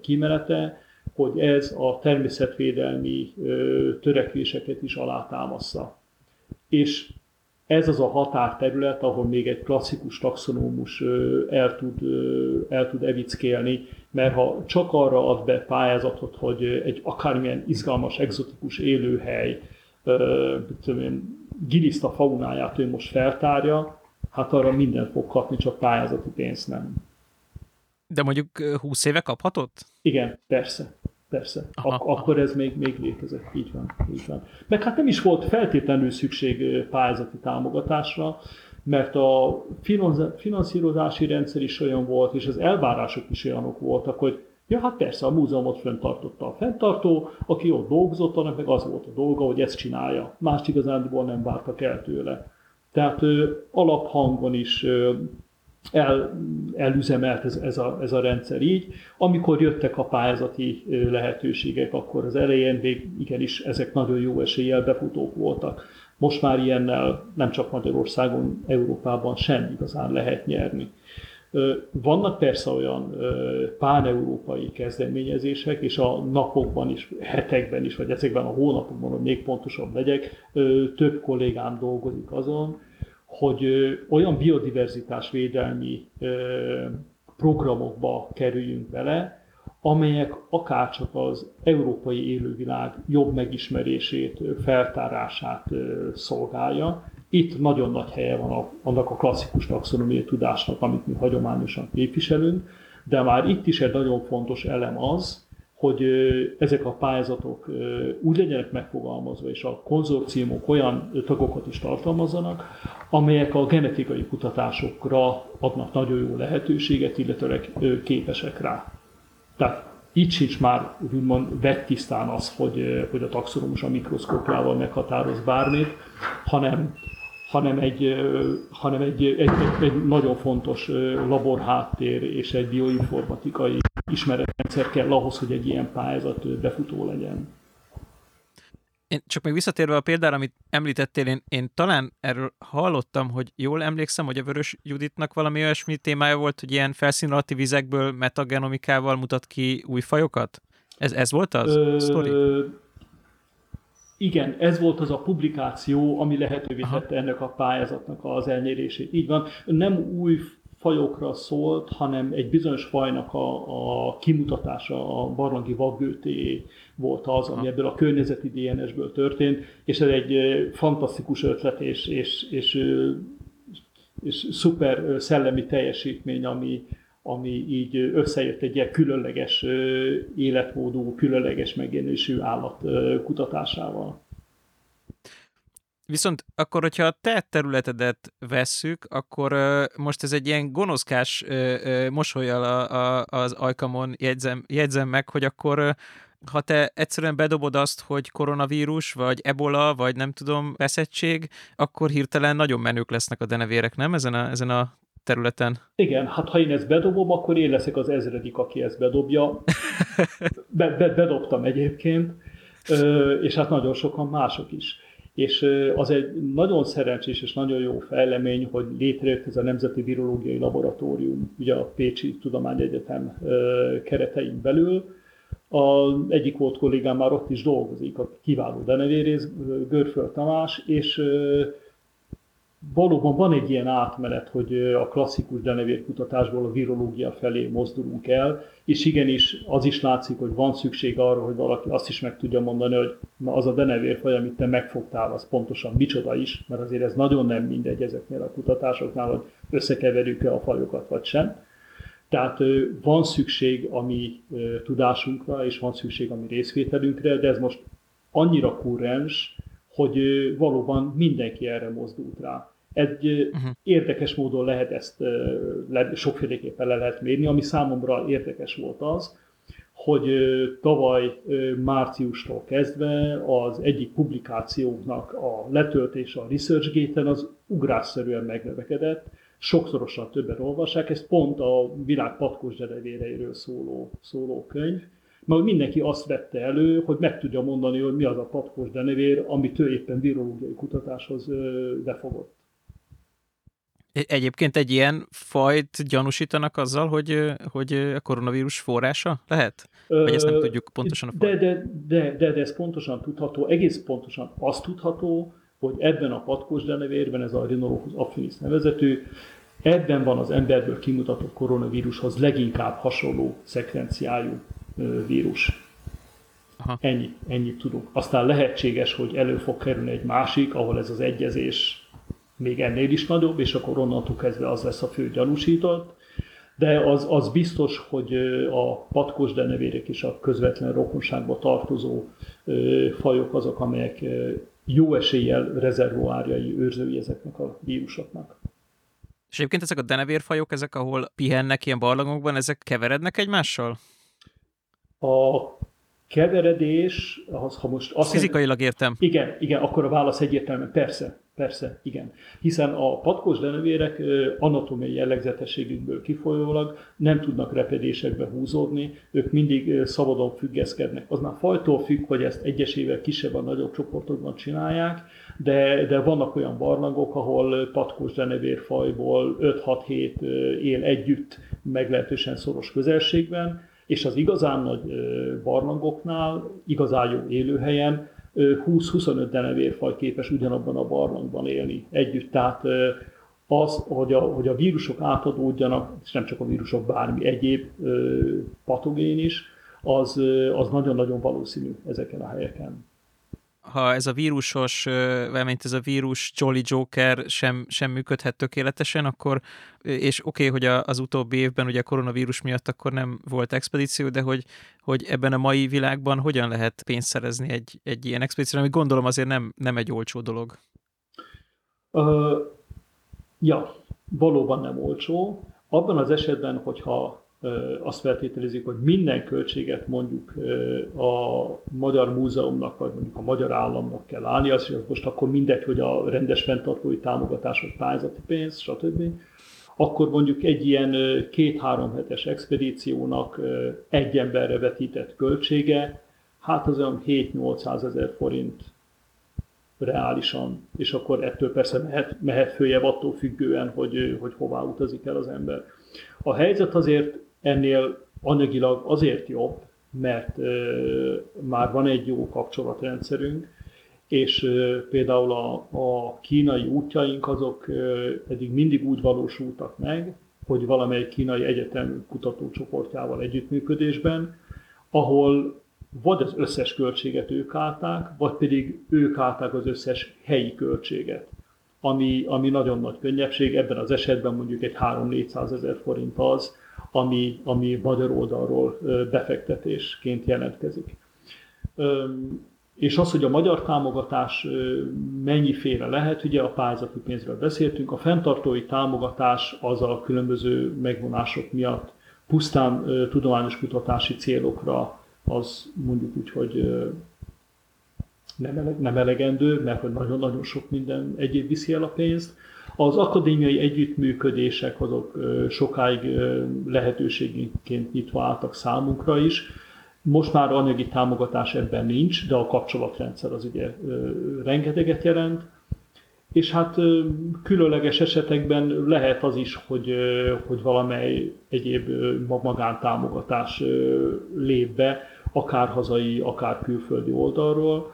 kimenete, hogy ez a természetvédelmi törekvéseket is alátámaszza. És ez az a határterület, ahol még egy klasszikus taxonómus el tud, el tud evickélni, mert ha csak arra ad be pályázatot, hogy egy akármilyen izgalmas, egzotikus élőhely, giliszta faunáját ő most feltárja, hát arra minden fog kapni, csak pályázati pénzt nem. De mondjuk 20 éve kaphatott? Igen, persze. Persze, aha, Ak- akkor ez még, még létezett, így van, így van. Meg hát nem is volt feltétlenül szükség pályázati támogatásra, mert a finanszírozási rendszer is olyan volt, és az elvárások is olyanok voltak, hogy ja, hát persze, a múzeumot fenntartotta a fenntartó, aki ott dolgozott, annak meg az volt a dolga, hogy ezt csinálja. Más igazándiból nem vártak el tőle. Tehát ö, alaphangon is ö, el, elüzemelt ez, ez, a, ez a rendszer így. Amikor jöttek a pályázati lehetőségek, akkor az elején még igenis ezek nagyon jó eséllyel befutók voltak. Most már ilyennel nem csak Magyarországon, Európában sem igazán lehet nyerni. Vannak persze olyan pán-európai kezdeményezések, és a napokban is, hetekben is, vagy ezekben a hónapokban, hogy még pontosabb legyek, több kollégám dolgozik azon, hogy olyan biodiverzitás védelmi programokba kerüljünk bele, amelyek akárcsak az európai élővilág jobb megismerését, feltárását szolgálja. Itt nagyon nagy helye van annak a klasszikus taxonomiai tudásnak, amit mi hagyományosan képviselünk, de már itt is egy nagyon fontos elem az, hogy ezek a pályázatok úgy legyenek megfogalmazva, és a konzorciumok olyan tagokat is tartalmazzanak, amelyek a genetikai kutatásokra adnak nagyon jó lehetőséget, illetőleg képesek rá. Tehát itt sincs már úgymond vettisztán az, hogy, hogy a taxonomus a mikroszkópjával meghatároz bármit, hanem hanem egy, hanem egy, egy, egy, egy nagyon fontos laborháttér és egy bioinformatikai ismeretrendszer kell ahhoz, hogy egy ilyen pályázat befutó legyen. Én csak még visszatérve a példára, amit említettél, én, én talán erről hallottam, hogy jól emlékszem, hogy a Vörös Juditnak valami olyasmi témája volt, hogy ilyen felszín alatti vizekből metagenomikával mutat ki új fajokat? Ez, ez volt az Ö, sztori? Igen, ez volt az a publikáció, ami lehetővé tette ennek a pályázatnak az elnyerését. Így van, nem új fajokra szólt, hanem egy bizonyos fajnak a, a kimutatása, a barlangi vaggőté volt az, ami ebből a környezeti DNS-ből történt, és ez egy fantasztikus ötlet és, és, és, és szuper szellemi teljesítmény, ami, ami így összejött egy ilyen különleges életmódú, különleges megjelenésű állat kutatásával. Viszont akkor, hogyha a te területedet vesszük, akkor uh, most ez egy ilyen gonoszkás uh, uh, mosolyal a, a, az ajkamon jegyzem, jegyzem meg, hogy akkor uh, ha te egyszerűen bedobod azt, hogy koronavírus, vagy ebola, vagy nem tudom, veszettség, akkor hirtelen nagyon menők lesznek a denevérek, nem? Ezen a, ezen a területen. Igen, hát ha én ezt bedobom, akkor én leszek az ezredik, aki ezt bedobja. Be, be, bedobtam egyébként, és hát nagyon sokan mások is. És az egy nagyon szerencsés és nagyon jó fejlemény, hogy létrejött ez a Nemzeti Virológiai Laboratórium, ugye a Pécsi Tudományegyetem keretein belül. A egyik volt kollégám már ott is dolgozik, a kiváló denevérész, Görföld Tamás, és valóban van egy ilyen átmenet, hogy a klasszikus denevérkutatásból a virológia felé mozdulunk el, és igenis az is látszik, hogy van szükség arra, hogy valaki azt is meg tudja mondani, hogy na az a denevérfaj, amit te megfogtál, az pontosan micsoda is, mert azért ez nagyon nem mindegy ezeknél a kutatásoknál, hogy összekeverjük-e a fajokat vagy sem. Tehát van szükség a mi tudásunkra, és van szükség a mi részvételünkre, de ez most annyira kurrens, hogy valóban mindenki erre mozdult rá. Egy uh-huh. érdekes módon lehet ezt le, sokféleképpen le lehet mérni, ami számomra érdekes volt az, hogy tavaly márciustól kezdve az egyik publikációknak a letöltése a ResearchGate-en az ugrásszerűen megnövekedett, sokszorosan többen olvassák, ez pont a világ patkos derevéreiről szóló, szóló könyv, mert mindenki azt vette elő, hogy meg tudja mondani, hogy mi az a patkos denevér, amit ő éppen virológiai kutatáshoz befogott. Egyébként egy ilyen fajt gyanúsítanak azzal, hogy, hogy a koronavírus forrása lehet? Vagy ezt nem tudjuk pontosan a de, de, de, de, de ez pontosan tudható, egész pontosan azt tudható, hogy ebben a patkos denevérben, ez a Rhinolochus affinis nevezetű, ebben van az emberből kimutatott koronavírushoz leginkább hasonló szekvenciájú vírus. Aha. Ennyi, ennyit tudunk. Aztán lehetséges, hogy elő fog kerülni egy másik, ahol ez az egyezés még ennél is nagyobb, és akkor onnantól kezdve az lesz a fő gyanúsított. De az, az biztos, hogy a patkos denevérek és a közvetlen rokonságba tartozó fajok azok, amelyek jó eséllyel rezervoárjai, őrzői ezeknek a vírusoknak. És egyébként ezek a denevérfajok, ezek, ahol pihennek ilyen barlangokban, ezek keverednek egymással? A keveredés, az, ha most azt Fizikailag értem. Igen, igen, akkor a válasz egyértelműen persze, persze, igen. Hiszen a patkos denevérek anatómiai jellegzetességükből kifolyólag nem tudnak repedésekbe húzódni, ők mindig szabadon függeszkednek. Az már fajtól függ, hogy ezt egyesével kisebb vagy nagyobb csoportokban csinálják, de, de vannak olyan barlangok, ahol patkos denevérfajból 5-6-7 él együtt meglehetősen szoros közelségben, és az igazán nagy barlangoknál, igazán jó élőhelyen 20-25 denevérfaj képes ugyanabban a barlangban élni együtt. Tehát az, hogy a, hogy a vírusok átadódjanak, és nem csak a vírusok, bármi egyéb patogén is, az, az nagyon-nagyon valószínű ezeken a helyeken ha ez a vírusos, mint ez a vírus Jolly Joker sem, sem működhet tökéletesen, akkor, és oké, okay, hogy az utóbbi évben ugye a koronavírus miatt akkor nem volt expedíció, de hogy, hogy ebben a mai világban hogyan lehet pénzt szerezni egy, egy ilyen expedícióra, ami gondolom azért nem, nem egy olcsó dolog. Uh, ja, valóban nem olcsó. Abban az esetben, hogyha azt feltételezik, hogy minden költséget mondjuk a Magyar Múzeumnak, vagy mondjuk a Magyar Államnak kell állni, az, hogy most akkor mindegy, hogy a rendes fenntartói támogatás, vagy pályázati pénz, stb. Akkor mondjuk egy ilyen két-három hetes expedíciónak egy emberre vetített költsége, hát az olyan 7-800 ezer forint reálisan, és akkor ettől persze mehet, mehet följebb attól függően, hogy, hogy hová utazik el az ember. A helyzet azért ennél anyagilag azért jobb, mert már van egy jó kapcsolatrendszerünk, és például a, a kínai útjaink azok eddig mindig úgy valósultak meg, hogy valamely kínai egyetem kutatócsoportjával együttműködésben, ahol vagy az összes költséget ők állták, vagy pedig ők állták az összes helyi költséget, ami, ami nagyon nagy könnyebbség. Ebben az esetben mondjuk egy 3-400 ezer forint az, ami, ami magyar oldalról befektetésként jelentkezik. És az, hogy a magyar támogatás mennyiféle lehet, ugye a pályázati pénzről beszéltünk, a fenntartói támogatás az a különböző megvonások miatt pusztán tudományos kutatási célokra az mondjuk úgy, hogy nem elegendő, mert hogy nagyon-nagyon sok minden egyéb viszi el a pénzt. Az akadémiai együttműködések azok sokáig lehetőségként nyitva álltak számunkra is. Most már anyagi támogatás ebben nincs, de a kapcsolatrendszer az ugye rengeteget jelent. És hát különleges esetekben lehet az is, hogy, hogy valamely egyéb magántámogatás lép be, akár hazai, akár külföldi oldalról.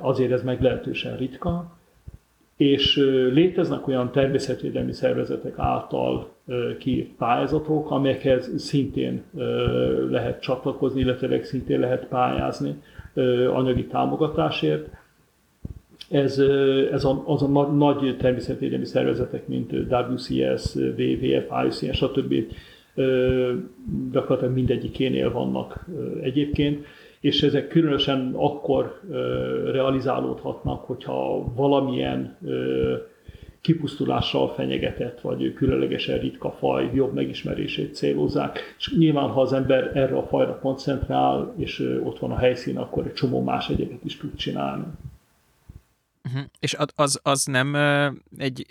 Azért ez meglehetősen ritka és léteznek olyan természetvédelmi szervezetek által kiírt pályázatok, amelyekhez szintén lehet csatlakozni, illetve szintén lehet pályázni anyagi támogatásért. Ez, ez a, az a nagy természetvédelmi szervezetek, mint WCS, WWF, IUCN, stb. gyakorlatilag mindegyikénél vannak egyébként és ezek különösen akkor realizálódhatnak, hogyha valamilyen kipusztulással fenyegetett, vagy különlegesen ritka faj jobb megismerését célozzák. És nyilván, ha az ember erre a fajra koncentrál, és ott van a helyszín, akkor egy csomó más egyébet is tud csinálni. Uh-huh. És az, az nem egy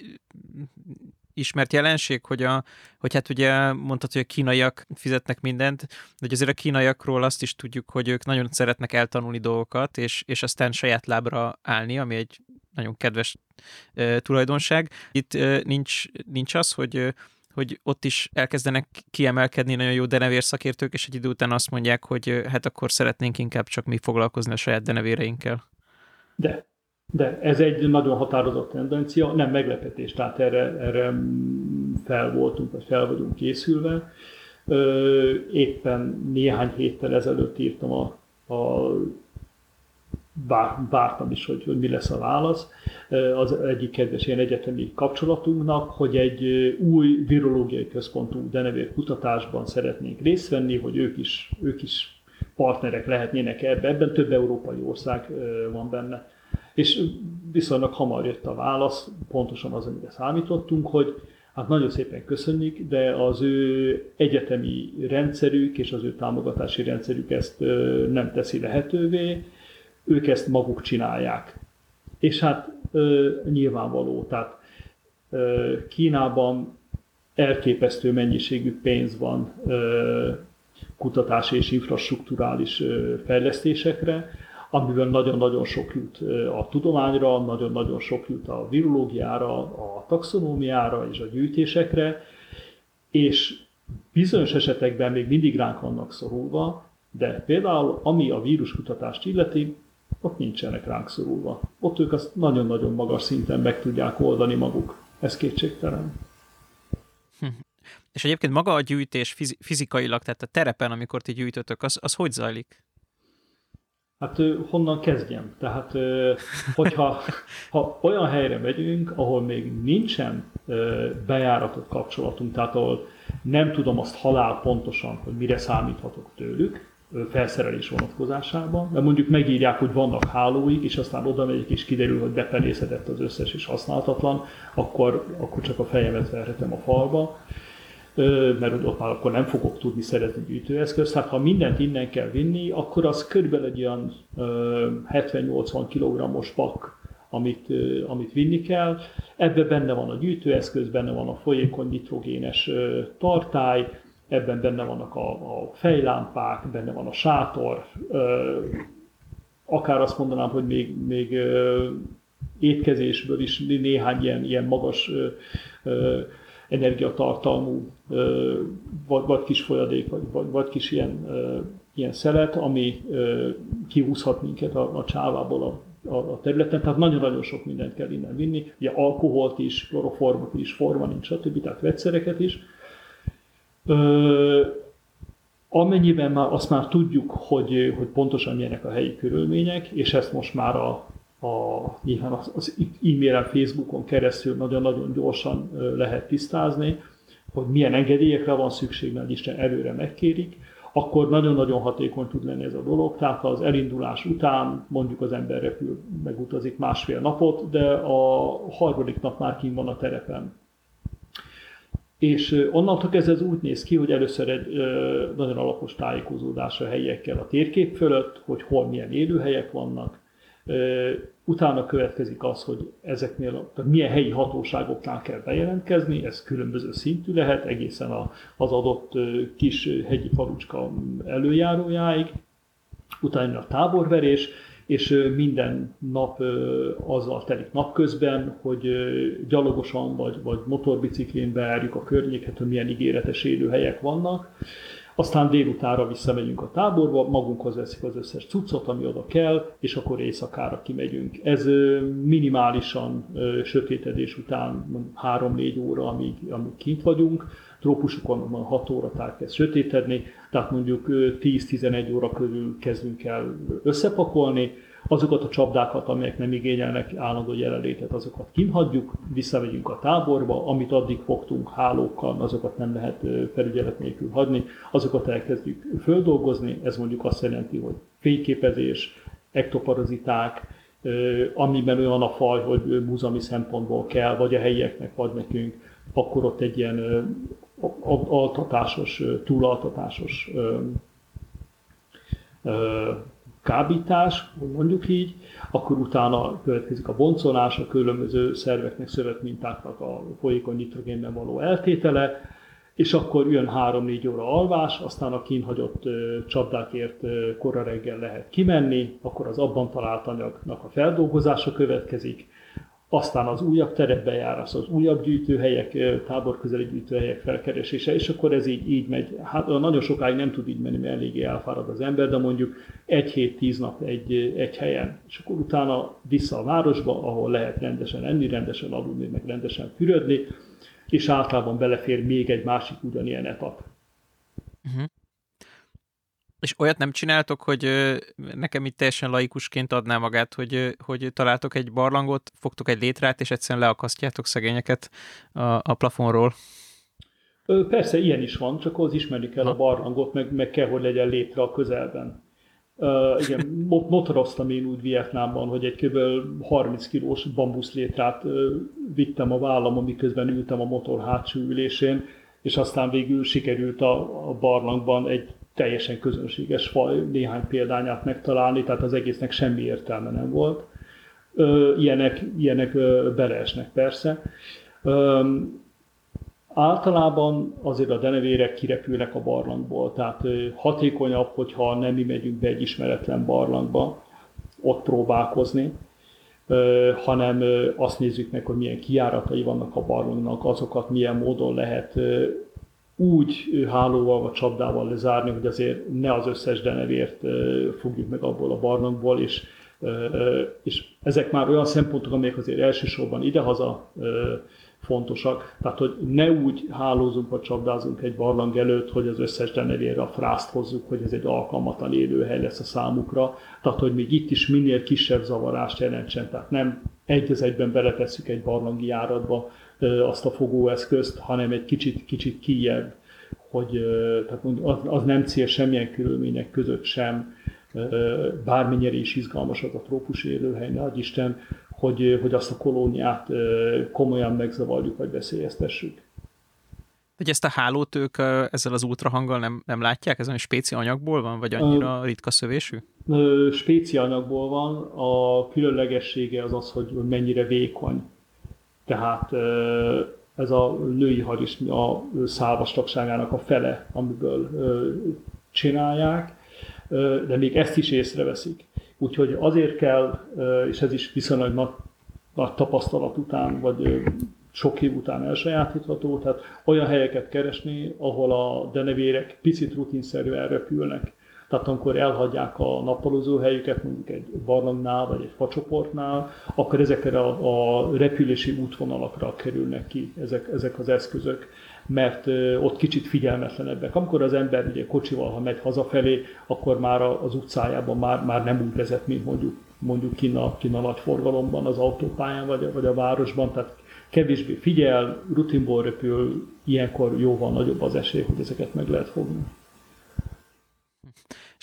ismert jelenség, hogy, a, hogy hát ugye mondtad, hogy a kínaiak fizetnek mindent, de azért a kínaiakról azt is tudjuk, hogy ők nagyon szeretnek eltanulni dolgokat, és, és aztán saját lábra állni, ami egy nagyon kedves e, tulajdonság. Itt e, nincs, nincs az, hogy hogy ott is elkezdenek kiemelkedni nagyon jó denevér szakértők, és egy idő után azt mondják, hogy hát akkor szeretnénk inkább csak mi foglalkozni a saját denevéreinkkel. De de ez egy nagyon határozott tendencia, nem meglepetés, tehát erre, erre fel voltunk, vagy fel vagyunk készülve. Éppen néhány héttel ezelőtt írtam a, a vártam is, hogy, hogy mi lesz a válasz. Az egyik kedves ilyen egyetemi kapcsolatunknak, hogy egy új virológiai központú denevér kutatásban szeretnénk részt venni, hogy ők is, ők is partnerek lehetnének ebben. Ebben több európai ország van benne. És viszonylag hamar jött a válasz, pontosan az, amire számítottunk, hogy hát nagyon szépen köszönjük, de az ő egyetemi rendszerük és az ő támogatási rendszerük ezt nem teszi lehetővé, ők ezt maguk csinálják. És hát nyilvánvaló, tehát Kínában elképesztő mennyiségű pénz van kutatási és infrastruktúrális fejlesztésekre, amiből nagyon-nagyon sok jut a tudományra, nagyon-nagyon sok jut a virológiára, a taxonómiára és a gyűjtésekre, és bizonyos esetekben még mindig ránk vannak szorulva, de például ami a víruskutatást illeti, ott nincsenek ránk szorulva. Ott ők azt nagyon-nagyon magas szinten meg tudják oldani maguk. Ez kétségtelen. Hm. És egyébként maga a gyűjtés fizikailag, tehát a terepen, amikor ti gyűjtötök, az, az hogy zajlik? Hát honnan kezdjem? Tehát, hogyha ha olyan helyre megyünk, ahol még nincsen bejáratott kapcsolatunk, tehát ahol nem tudom azt halál pontosan, hogy mire számíthatok tőlük, felszerelés vonatkozásában, mert mondjuk megírják, hogy vannak hálóik, és aztán oda megyek, és kiderül, hogy bepenészedett az összes és használhatatlan, akkor, akkor csak a fejemet verhetem a falba mert ott már akkor nem fogok tudni szerezni gyűjtőeszközt. Hát ha mindent innen kell vinni, akkor az körülbelül egy olyan 70-80 kg-os pak, amit, amit vinni kell. Ebben benne van a gyűjtőeszköz, benne van a folyékony nitrogénes tartály, ebben benne vannak a, a fejlámpák, benne van a sátor, akár azt mondanám, hogy még, még étkezésből is néhány ilyen, ilyen magas energiatartalmú vagy, vagy kis folyadék, vagy, vagy, vagy kis ilyen, ilyen szelet, ami kihúzhat minket a, a csávából a, a, a területen, tehát nagyon-nagyon sok mindent kell innen vinni, ugye alkoholt is, kloroformot is, formalin, stb., tehát vegyszereket is. Ö, amennyiben már azt már tudjuk, hogy, hogy pontosan milyenek a helyi körülmények, és ezt most már a, a, nyilván az, az e-mailen, Facebookon keresztül nagyon-nagyon gyorsan lehet tisztázni, hogy milyen engedélyekre van szükség, mert Isten előre megkérik, akkor nagyon-nagyon hatékony tud lenni ez a dolog. Tehát az elindulás után mondjuk az ember repül, megutazik másfél napot, de a harmadik nap már kint van a terepen. És onnantól kezdve ez úgy néz ki, hogy először egy nagyon alapos tájékozódás a helyekkel a térkép fölött, hogy hol milyen élőhelyek vannak, Utána következik az, hogy ezeknél, tehát milyen helyi hatóságoknál kell bejelentkezni, ez különböző szintű lehet, egészen az adott kis hegyi falucska előjárójáig. Utána a táborverés, és minden nap azzal telik napközben, hogy gyalogosan vagy, vagy motorbiciklén beárjuk a környéket, hogy milyen ígéretes élőhelyek vannak aztán délutára visszamegyünk a táborba, magunkhoz veszik az összes cuccot, ami oda kell, és akkor éjszakára kimegyünk. Ez minimálisan sötétedés után 3-4 óra, amíg, amíg kint vagyunk. Trópusokon 6 óra tár kezd sötétedni, tehát mondjuk 10-11 óra körül kezdünk el összepakolni, azokat a csapdákat, amelyek nem igényelnek állandó jelenlétet, azokat kinhagyjuk, visszamegyünk a táborba, amit addig fogtunk hálókkal, azokat nem lehet felügyelet nélkül hagyni, azokat elkezdjük földolgozni, ez mondjuk azt jelenti, hogy fényképezés, ektoparaziták, amiben olyan a faj, hogy múzeumi szempontból kell, vagy a helyieknek, vagy nekünk, akkor ott egy ilyen altatásos, túlaltatásos kábítás, mondjuk így, akkor utána következik a boncolás, a különböző szerveknek, szövetmintáknak a folyékony nitrogénben való eltétele, és akkor jön 3-4 óra alvás, aztán a kínhagyott csapdákért kora reggel lehet kimenni, akkor az abban talált anyagnak a feldolgozása következik, aztán az újabb terepbejárás, az újabb gyűjtőhelyek, táborközeli gyűjtőhelyek felkeresése, és akkor ez így, így megy. Hát nagyon sokáig nem tud így menni, mert eléggé elfárad az ember, de mondjuk egy hét, tíz nap egy, egy helyen, és akkor utána vissza a városba, ahol lehet rendesen enni, rendesen aludni, meg rendesen fürödni, és általában belefér még egy másik ugyanilyen etap. Uh-huh. És olyat nem csináltok, hogy nekem itt teljesen laikusként adná magát, hogy, hogy találtok egy barlangot, fogtok egy létrát, és egyszerűen leakasztjátok szegényeket a, a plafonról? Persze, ilyen is van, csak az ismerni kell ha. a barlangot, meg, meg kell, hogy legyen létre a közelben. Uh, igen, motoroztam én úgy Vietnámban, hogy egy kb. 30 kilós bambuszlétrát uh, vittem a vállam, miközben ültem a motor hátsó ülésén, és aztán végül sikerült a, a barlangban egy teljesen közönséges faj néhány példányát megtalálni, tehát az egésznek semmi értelme nem volt. Ilyenek, ilyenek beleesnek persze. Általában azért a denevérek kirepülnek a barlangból, tehát hatékonyabb, hogyha nem mi megyünk be egy ismeretlen barlangba, ott próbálkozni, hanem azt nézzük meg, hogy milyen kiáratai vannak a barlangnak, azokat milyen módon lehet úgy hálóval vagy csapdával lezárni, hogy azért ne az összes denevért fogjuk meg abból a barlangból, és És ezek már olyan szempontok, amelyek azért elsősorban idehaza fontosak. Tehát, hogy ne úgy hálózunk vagy csapdázunk egy barlang előtt, hogy az összes denevére a frászt hozzuk, hogy ez egy alkalmatlan élőhely lesz a számukra. Tehát, hogy még itt is minél kisebb zavarást jelentsen. Tehát nem egy az egyben beletesszük egy barlangi járatba azt a fogóeszközt, hanem egy kicsit, kicsit kijebb, hogy tehát az, az nem cél semmilyen körülmények között sem, bármennyire is izgalmas az a trópus élőhely, ne Isten, hogy, hogy azt a kolóniát komolyan megzavarjuk, vagy veszélyeztessük. Hogy ezt a hálót ők ezzel az ultrahanggal nem, nem látják? Ez olyan spéci anyagból van, vagy annyira ritka szövésű? Spéci anyagból van. A különlegessége az az, hogy mennyire vékony. Tehát ez a női haris a szálvastagságának a fele, amiből csinálják, de még ezt is észreveszik. Úgyhogy azért kell, és ez is viszonylag nagy, nagy tapasztalat után, vagy sok év után elsajátítható, tehát olyan helyeket keresni, ahol a denevérek picit rutinszerűen repülnek. Tehát amikor elhagyják a nappalozó helyüket, mondjuk egy barlangnál vagy egy facsoportnál, akkor ezekre a, a repülési útvonalakra kerülnek ki ezek, ezek az eszközök mert ott kicsit figyelmetlenebbek. Amikor az ember ugye kocsival, ha megy hazafelé, akkor már az utcájában már, már nem úgy vezet, mint mondjuk, mondjuk kinn a, nagy forgalomban, az autópályán vagy, vagy a városban, tehát kevésbé figyel, rutinból röpül, ilyenkor jóval nagyobb az esély, hogy ezeket meg lehet fogni.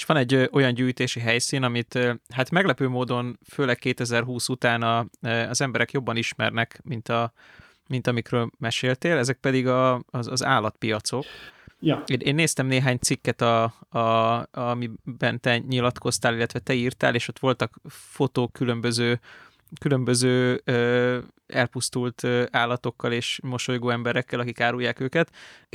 És van egy olyan gyűjtési helyszín, amit hát meglepő módon, főleg 2020 után az emberek jobban ismernek, mint a, mint amikről meséltél, ezek pedig a, az, az állatpiacok. Ja. Én, én néztem néhány cikket, a, a, amiben te nyilatkoztál, illetve te írtál, és ott voltak fotók különböző különböző ö, elpusztult ö, állatokkal és mosolygó emberekkel, akik árulják őket.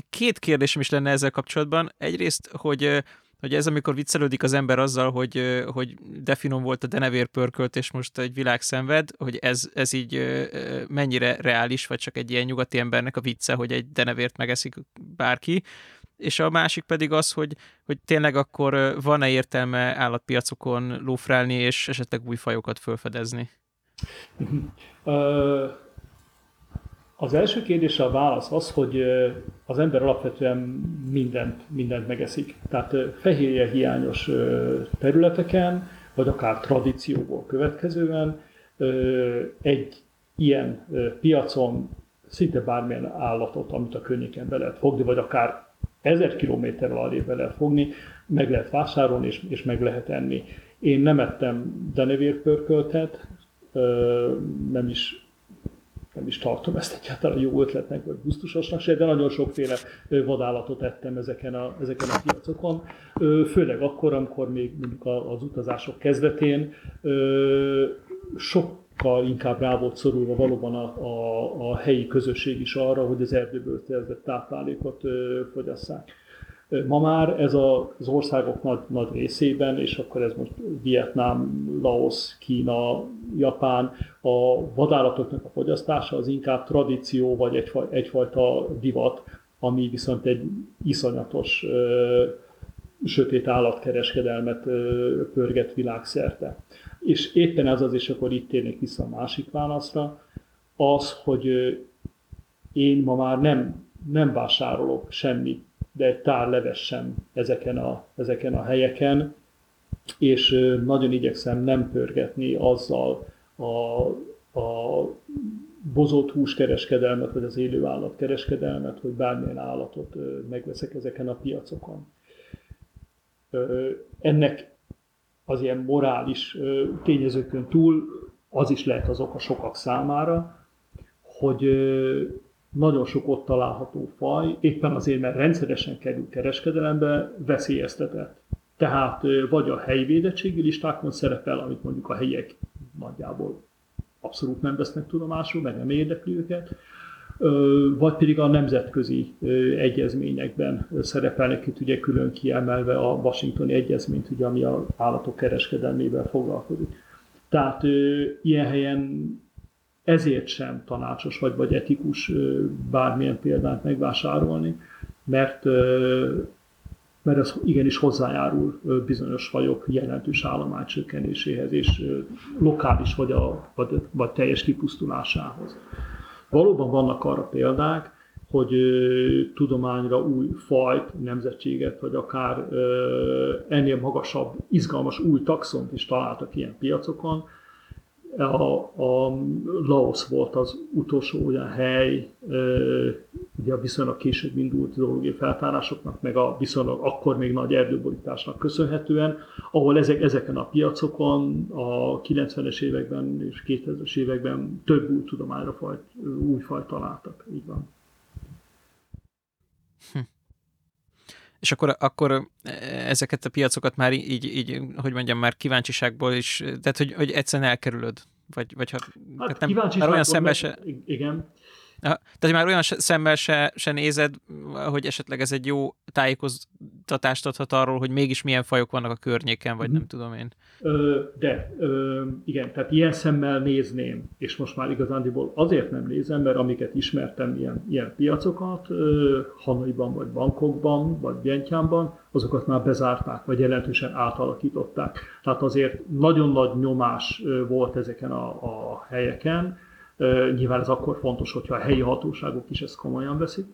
Két kérdésem is lenne ezzel kapcsolatban. Egyrészt, hogy hogy ez amikor viccelődik az ember azzal, hogy, hogy definom volt a denevér pörkölt, és most egy világ szenved, hogy ez, ez így mennyire reális, vagy csak egy ilyen nyugati embernek a vicce, hogy egy denevért megeszik bárki. És a másik pedig az, hogy, hogy tényleg akkor van-e értelme állatpiacokon lófrálni, és esetleg új fajokat felfedezni? Az első kérdésre a válasz az, hogy az ember alapvetően mindent, mindent megeszik. Tehát fehérje hiányos területeken, vagy akár tradícióból következően egy ilyen piacon szinte bármilyen állatot, amit a környéken be lehet fogni, vagy akár ezer kilométer alá be lehet fogni, meg lehet vásárolni és, és meg lehet enni. Én nem ettem denevérpörköltet, nem is nem is tartom ezt egyáltalán jó ötletnek, vagy gusztusosnak se, de nagyon sokféle vadállatot ettem ezeken a, ezeken a piacokon. Főleg akkor, amikor még mondjuk az utazások kezdetén sokkal inkább rá volt szorulva valóban a, a, a helyi közösség is arra, hogy az erdőből szerzett táplálékot fogyasszák. Ma már ez az országok nagy, nagy részében, és akkor ez most Vietnám, Laos, Kína, Japán, a vadállatoknak a fogyasztása az inkább tradíció, vagy egyfaj, egyfajta divat, ami viszont egy iszonyatos ö, sötét állatkereskedelmet ö, pörget világszerte. És éppen ez az, és akkor itt térnék vissza a másik válaszra, az, hogy én ma már nem, nem vásárolok semmit de egy tár leves sem ezeken a, ezeken a helyeken, és nagyon igyekszem nem pörgetni azzal a, a bozott húskereskedelmet, vagy az élő állatkereskedelmet, hogy bármilyen állatot megveszek ezeken a piacokon. Ennek az ilyen morális tényezőkön túl az is lehet az oka sokak számára, hogy nagyon sok ott található faj, éppen azért, mert rendszeresen kerül kereskedelembe, veszélyeztetett. Tehát vagy a helyi védettségi listákon szerepel, amit mondjuk a helyiek nagyjából abszolút nem vesznek tudomásul, meg nem érdekli őket, vagy pedig a nemzetközi egyezményekben szerepelnek itt ugye külön kiemelve a Washingtoni egyezményt, ugye, ami az állatok kereskedelmével foglalkozik. Tehát ilyen helyen ezért sem tanácsos vagy, vagy etikus bármilyen példát megvásárolni, mert, mert ez igenis hozzájárul bizonyos fajok jelentős állománycsökkenéséhez és lokális vagy, a, vagy, vagy teljes kipusztulásához. Valóban vannak arra példák, hogy tudományra új fajt, nemzetséget, vagy akár ennél magasabb, izgalmas új taxont is találtak ilyen piacokon, a, a Laos volt az utolsó olyan hely, ugye a viszonylag később indult zoológiai feltárásoknak, meg a viszonylag akkor még nagy erdőborításnak köszönhetően, ahol ezek, ezeken a piacokon a 90-es években és 2000-es években több új tudományra fajt, új fajt találtak. Így van. Hm. És akkor, akkor ezeket a piacokat már így, így, hogy mondjam, már kíváncsiságból is, tehát hogy, hogy egyszerűen elkerülöd? Vagy, vagy ha, hát nem, már olyan szemben se... Igen. Tehát már olyan szemmel se, se nézed, hogy esetleg ez egy jó tájékoztatást adhat arról, hogy mégis milyen fajok vannak a környéken, vagy mm. nem tudom én. De, igen, tehát ilyen szemmel nézném, és most már igazándiból azért nem nézem, mert amiket ismertem, ilyen, ilyen piacokat, Hanoiban, vagy Bankokban, vagy Vientianban, azokat már bezárták, vagy jelentősen átalakították. Tehát azért nagyon nagy nyomás volt ezeken a, a helyeken, Nyilván ez akkor fontos, hogyha a helyi hatóságok is ezt komolyan veszik.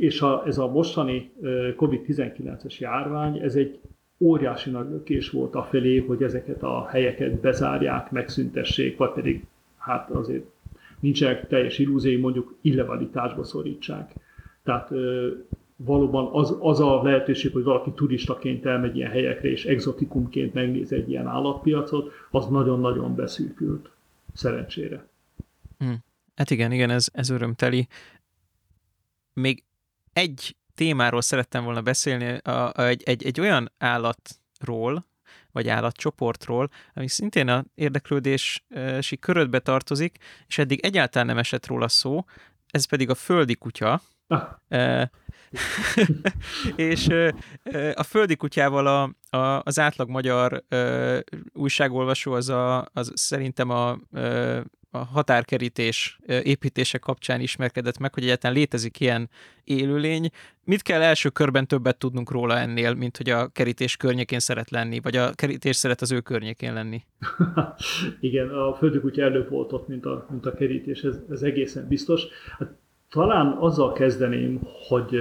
És a, ez a mostani COVID-19-es járvány, ez egy óriási nagy lökés volt a felé, hogy ezeket a helyeket bezárják, megszüntessék, vagy pedig hát azért nincsenek teljes illúziói, mondjuk illegalitásba szorítsák. Tehát valóban az, az a lehetőség, hogy valaki turistaként elmegy ilyen helyekre, és exotikumként megnéz egy ilyen állatpiacot, az nagyon-nagyon beszűkült, szerencsére. Hm. Hát igen, igen, ez, ez örömteli. Még egy témáról szerettem volna beszélni, a, a, egy, egy, egy olyan állatról, vagy állatcsoportról, ami szintén a érdeklődési körödbe tartozik, és eddig egyáltalán nem esett róla szó, ez pedig a földi kutya. Ah. És a földi kutyával a, a, az átlag magyar újságolvasó az, a, az szerintem a a határkerítés építése kapcsán ismerkedett meg, hogy egyáltalán létezik ilyen élőlény. Mit kell első körben többet tudnunk róla ennél, mint hogy a kerítés környékén szeret lenni, vagy a kerítés szeret az ő környékén lenni? Igen, a földi kutya előbb volt ott, mint a, mint a kerítés, ez, ez egészen biztos. Hát, talán azzal kezdeném, hogy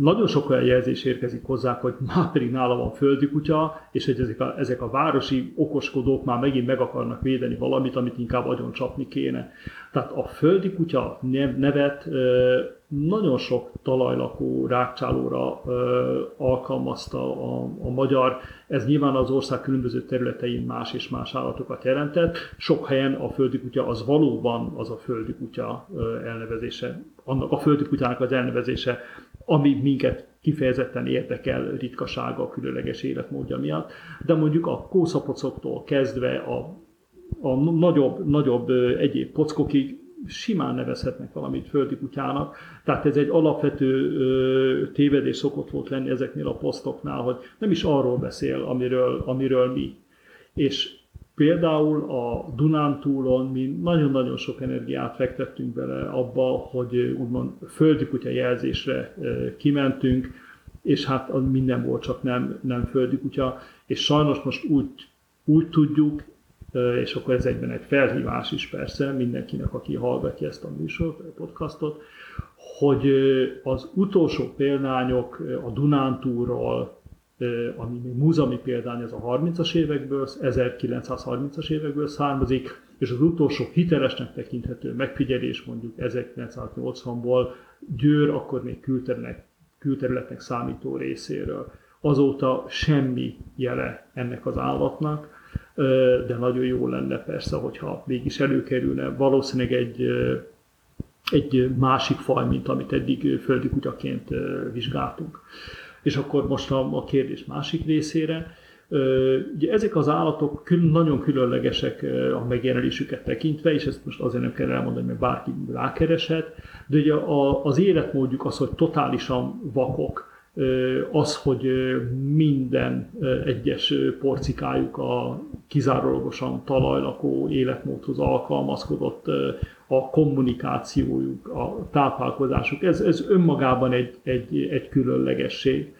nagyon sok olyan jelzés érkezik hozzá, hogy már pedig nála van földi kutya, és hogy ezek a, ezek a városi okoskodók már megint meg akarnak védeni valamit, amit inkább agyon csapni kéne. Tehát a földi kutya nevet nagyon sok talajlakó rákcsálóra alkalmazta a, a magyar. Ez nyilván az ország különböző területein más és más állatokat jelentett. Sok helyen a földi kutya az valóban az a földi kutya elnevezése, annak a földi kutyának az elnevezése, ami minket kifejezetten érdekel ritkasága, különleges életmódja miatt. De mondjuk a kószapocoktól kezdve a, a nagyobb, nagyobb egyéb pockokig simán nevezhetnek valamit földi kutyának. Tehát ez egy alapvető ö, tévedés szokott volt lenni ezeknél a posztoknál, hogy nem is arról beszél, amiről, amiről mi. És például a Dunántúlon mi nagyon-nagyon sok energiát fektettünk bele abba, hogy úgymond földi kutya jelzésre kimentünk, és hát minden volt, csak nem, nem földi kutya, és sajnos most úgy, úgy tudjuk, és akkor ez egyben egy felhívás is persze mindenkinek, aki hallgatja ezt a műsort, a podcastot, hogy az utolsó példányok a Dunántúról, ami még múzeumi példány, ez a 30-as évekből, 1930-as évekből származik, és az utolsó hitelesnek tekinthető megfigyelés mondjuk 1980-ból Győr akkor még külterületnek, külterületnek számító részéről. Azóta semmi jele ennek az állatnak, de nagyon jó lenne persze, hogyha mégis előkerülne valószínűleg egy, egy másik faj, mint amit eddig földi kutyaként vizsgáltunk. És akkor most a, a kérdés másik részére. Ugye ezek az állatok kül, nagyon különlegesek a megjelenésüket tekintve, és ezt most azért nem kell elmondani, mert bárki rákereshet, de ugye a, az életmódjuk az, hogy totálisan vakok, az, hogy minden egyes porcikájuk a kizárólagosan talajlakó életmódhoz alkalmazkodott, a kommunikációjuk, a táplálkozásuk, ez, ez önmagában egy, egy, egy különlegesség.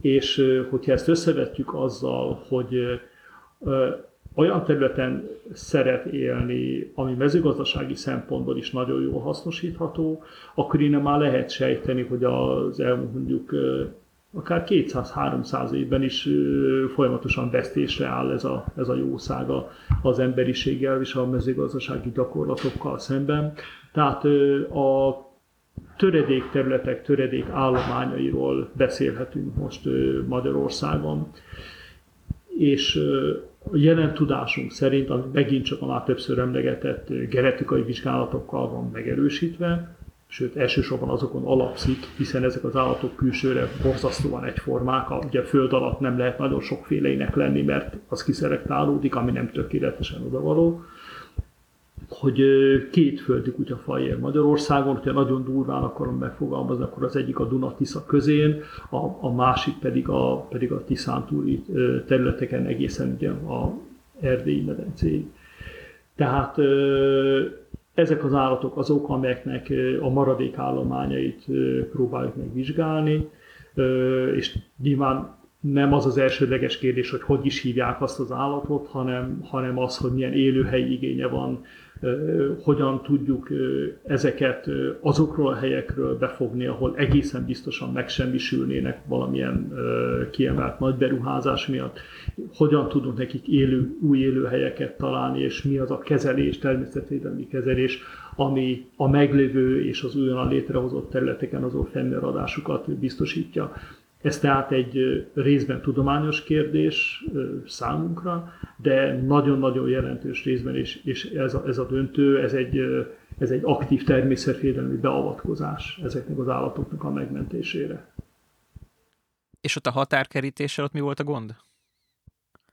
És hogyha ezt összevetjük azzal, hogy olyan területen szeret élni, ami mezőgazdasági szempontból is nagyon jól hasznosítható, akkor innen már lehet sejteni, hogy az elmúlt mondjuk akár 200-300 évben is folyamatosan vesztésre áll ez a, ez a jószága az emberiséggel és a mezőgazdasági gyakorlatokkal szemben. Tehát a töredék területek, töredék állományairól beszélhetünk most Magyarországon. És a jelen tudásunk szerint, ami megint csak a már többször emlegetett genetikai vizsgálatokkal van megerősítve, sőt elsősorban azokon alapszik, hiszen ezek az állatok külsőre borzasztóan egyformák, ugye föld alatt nem lehet nagyon sokféleinek lenni, mert az kiszerektálódik, ami nem tökéletesen odavaló, hogy két földi kutyafaj Magyarországon, hogyha nagyon durván akarom megfogalmazni, akkor az egyik a Duna-Tisza közén, a, a másik pedig a, pedig a Tiszántúli területeken egészen ugye a erdélyi medencéig. Tehát ezek az állatok azok, amelyeknek a maradék állományait próbáljuk megvizsgálni, és nyilván nem az az elsődleges kérdés, hogy hogy is hívják azt az állatot, hanem, hanem az, hogy milyen élőhelyi igénye van, hogyan tudjuk ezeket azokról a helyekről befogni, ahol egészen biztosan megsemmisülnének valamilyen kiemelt nagy beruházás miatt, hogyan tudunk nekik élő, új élőhelyeket találni, és mi az a kezelés, természetvédelmi kezelés, ami a meglévő és az újonnan létrehozott területeken azok fennmaradásukat biztosítja. Ez tehát egy részben tudományos kérdés számunkra, de nagyon-nagyon jelentős részben, és, és ez, a, ez a döntő, ez egy, ez egy aktív természetvédelmi beavatkozás ezeknek az állatoknak a megmentésére. És ott a határkerítéssel ott mi volt a gond?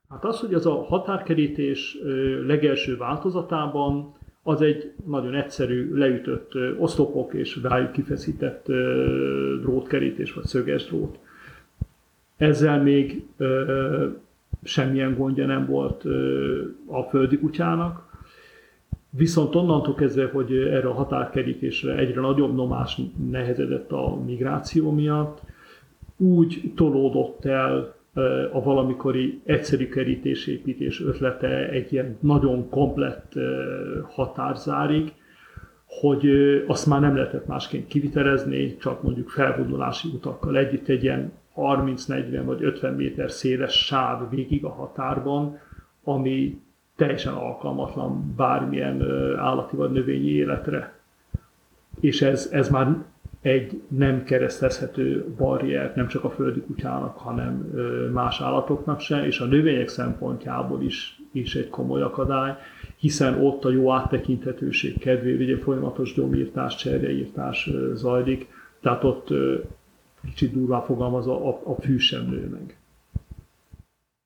Hát az, hogy az a határkerítés legelső változatában az egy nagyon egyszerű, leütött oszlopok és rájuk kifeszített drótkerítés, vagy szöges drót. Ezzel még ö, semmilyen gondja nem volt ö, a földi kutyának, Viszont onnantól kezdve, hogy erre a határkerítésre egyre nagyobb nomás nehezedett a migráció miatt, úgy tolódott el a valamikori egyszerű kerítésépítés ötlete egy ilyen nagyon komplett határzárig, hogy azt már nem lehetett másként kivitelezni, csak mondjuk felvonulási utakkal együtt egy ilyen 30-40 vagy 50 méter széles sáv végig a határban, ami teljesen alkalmatlan bármilyen állati vagy növényi életre. És ez, ez már egy nem keresztezhető barrier, nem csak a földi kutyának, hanem más állatoknak se, és a növények szempontjából is, is egy komoly akadály, hiszen ott a jó áttekinthetőség kedvéért ugye folyamatos gyomírtás, cserjeírtás zajlik, tehát ott kicsit durván fogalmazva, a, a fű sem nő meg.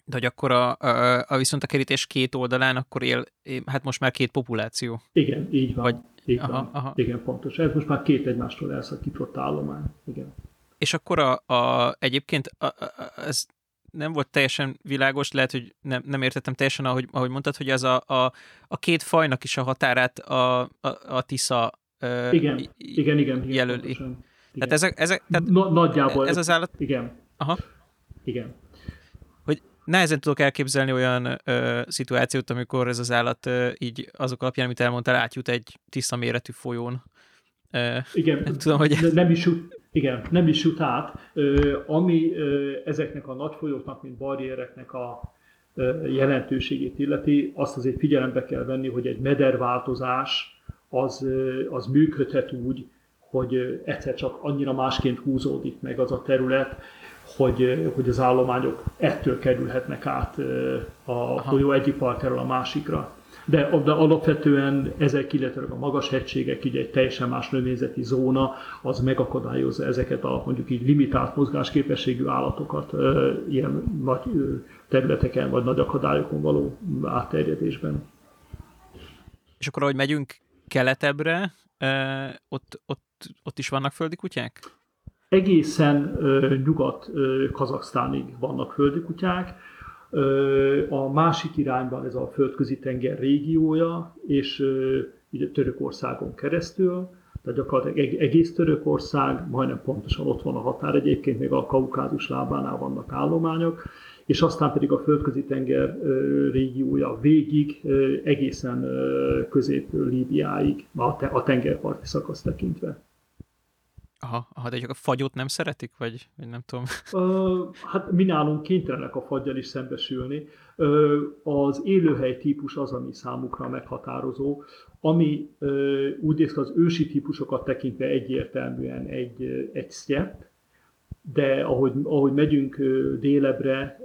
De hogy akkor a, a, a viszont a kerítés két oldalán akkor él, hát most már két populáció. Igen, így van. Vagy, így aha, van. Aha. Igen, pontos. Ez most már két egymástól elszakított állomány. Igen. És akkor a, a, egyébként a, a, ez nem volt teljesen világos, lehet, hogy nem, nem értettem teljesen, ahogy, ahogy mondtad, hogy az a, a, a két fajnak is a határát a, a, a Tisza igen, igen, igen, igen, jelöli. Pontosan. Tehát ezek, ezek tehát Na, nagyjából. Ez az állat... Igen. Aha. Igen. Hogy nehezen tudok elképzelni olyan ö, szituációt, amikor ez az állat ö, így azok alapján, amit elmondtál, átjut egy tiszta méretű folyón. Ö, igen, nem tudom, hogy... nem is igen, nem is jut át. Ö, ami ö, ezeknek a nagy folyóknak, mint barriereknek a ö, jelentőségét illeti, azt azért figyelembe kell venni, hogy egy mederváltozás az, az működhet úgy, hogy egyszer csak annyira másként húzódik meg az a terület, hogy, hogy az állományok ettől kerülhetnek át a Aha. folyó egyik partjáról a másikra. De, de alapvetően ezek, illetve a magas hegységek, így egy teljesen más növényzeti zóna, az megakadályozza ezeket a mondjuk így limitált mozgásképességű állatokat ilyen nagy területeken vagy nagy akadályokon való átterjedésben. És akkor, ahogy megyünk keletebbre, ott, ott ott is vannak földi kutyák? egészen nyugat-kazaksztánig vannak földi kutyák, a másik irányban ez a földközi tenger régiója, és ugye Törökországon keresztül, tehát gyakorlatilag egész Törökország, majdnem pontosan ott van a határ egyébként, még a Kaukázus lábánál vannak állományok, és aztán pedig a földközi tenger régiója végig, egészen közép-Líbiáig, a tengerparti szakasz tekintve. Aha, aha, de csak a fagyot nem szeretik, vagy, vagy nem tudom? Uh, hát mi nálunk kénytelenek a fagyjal is szembesülni. Uh, az élőhely típus az, ami számukra meghatározó, ami uh, úgy néz az ősi típusokat tekintve egyértelműen egy, egy sztyepp, de ahogy, ahogy megyünk délebre,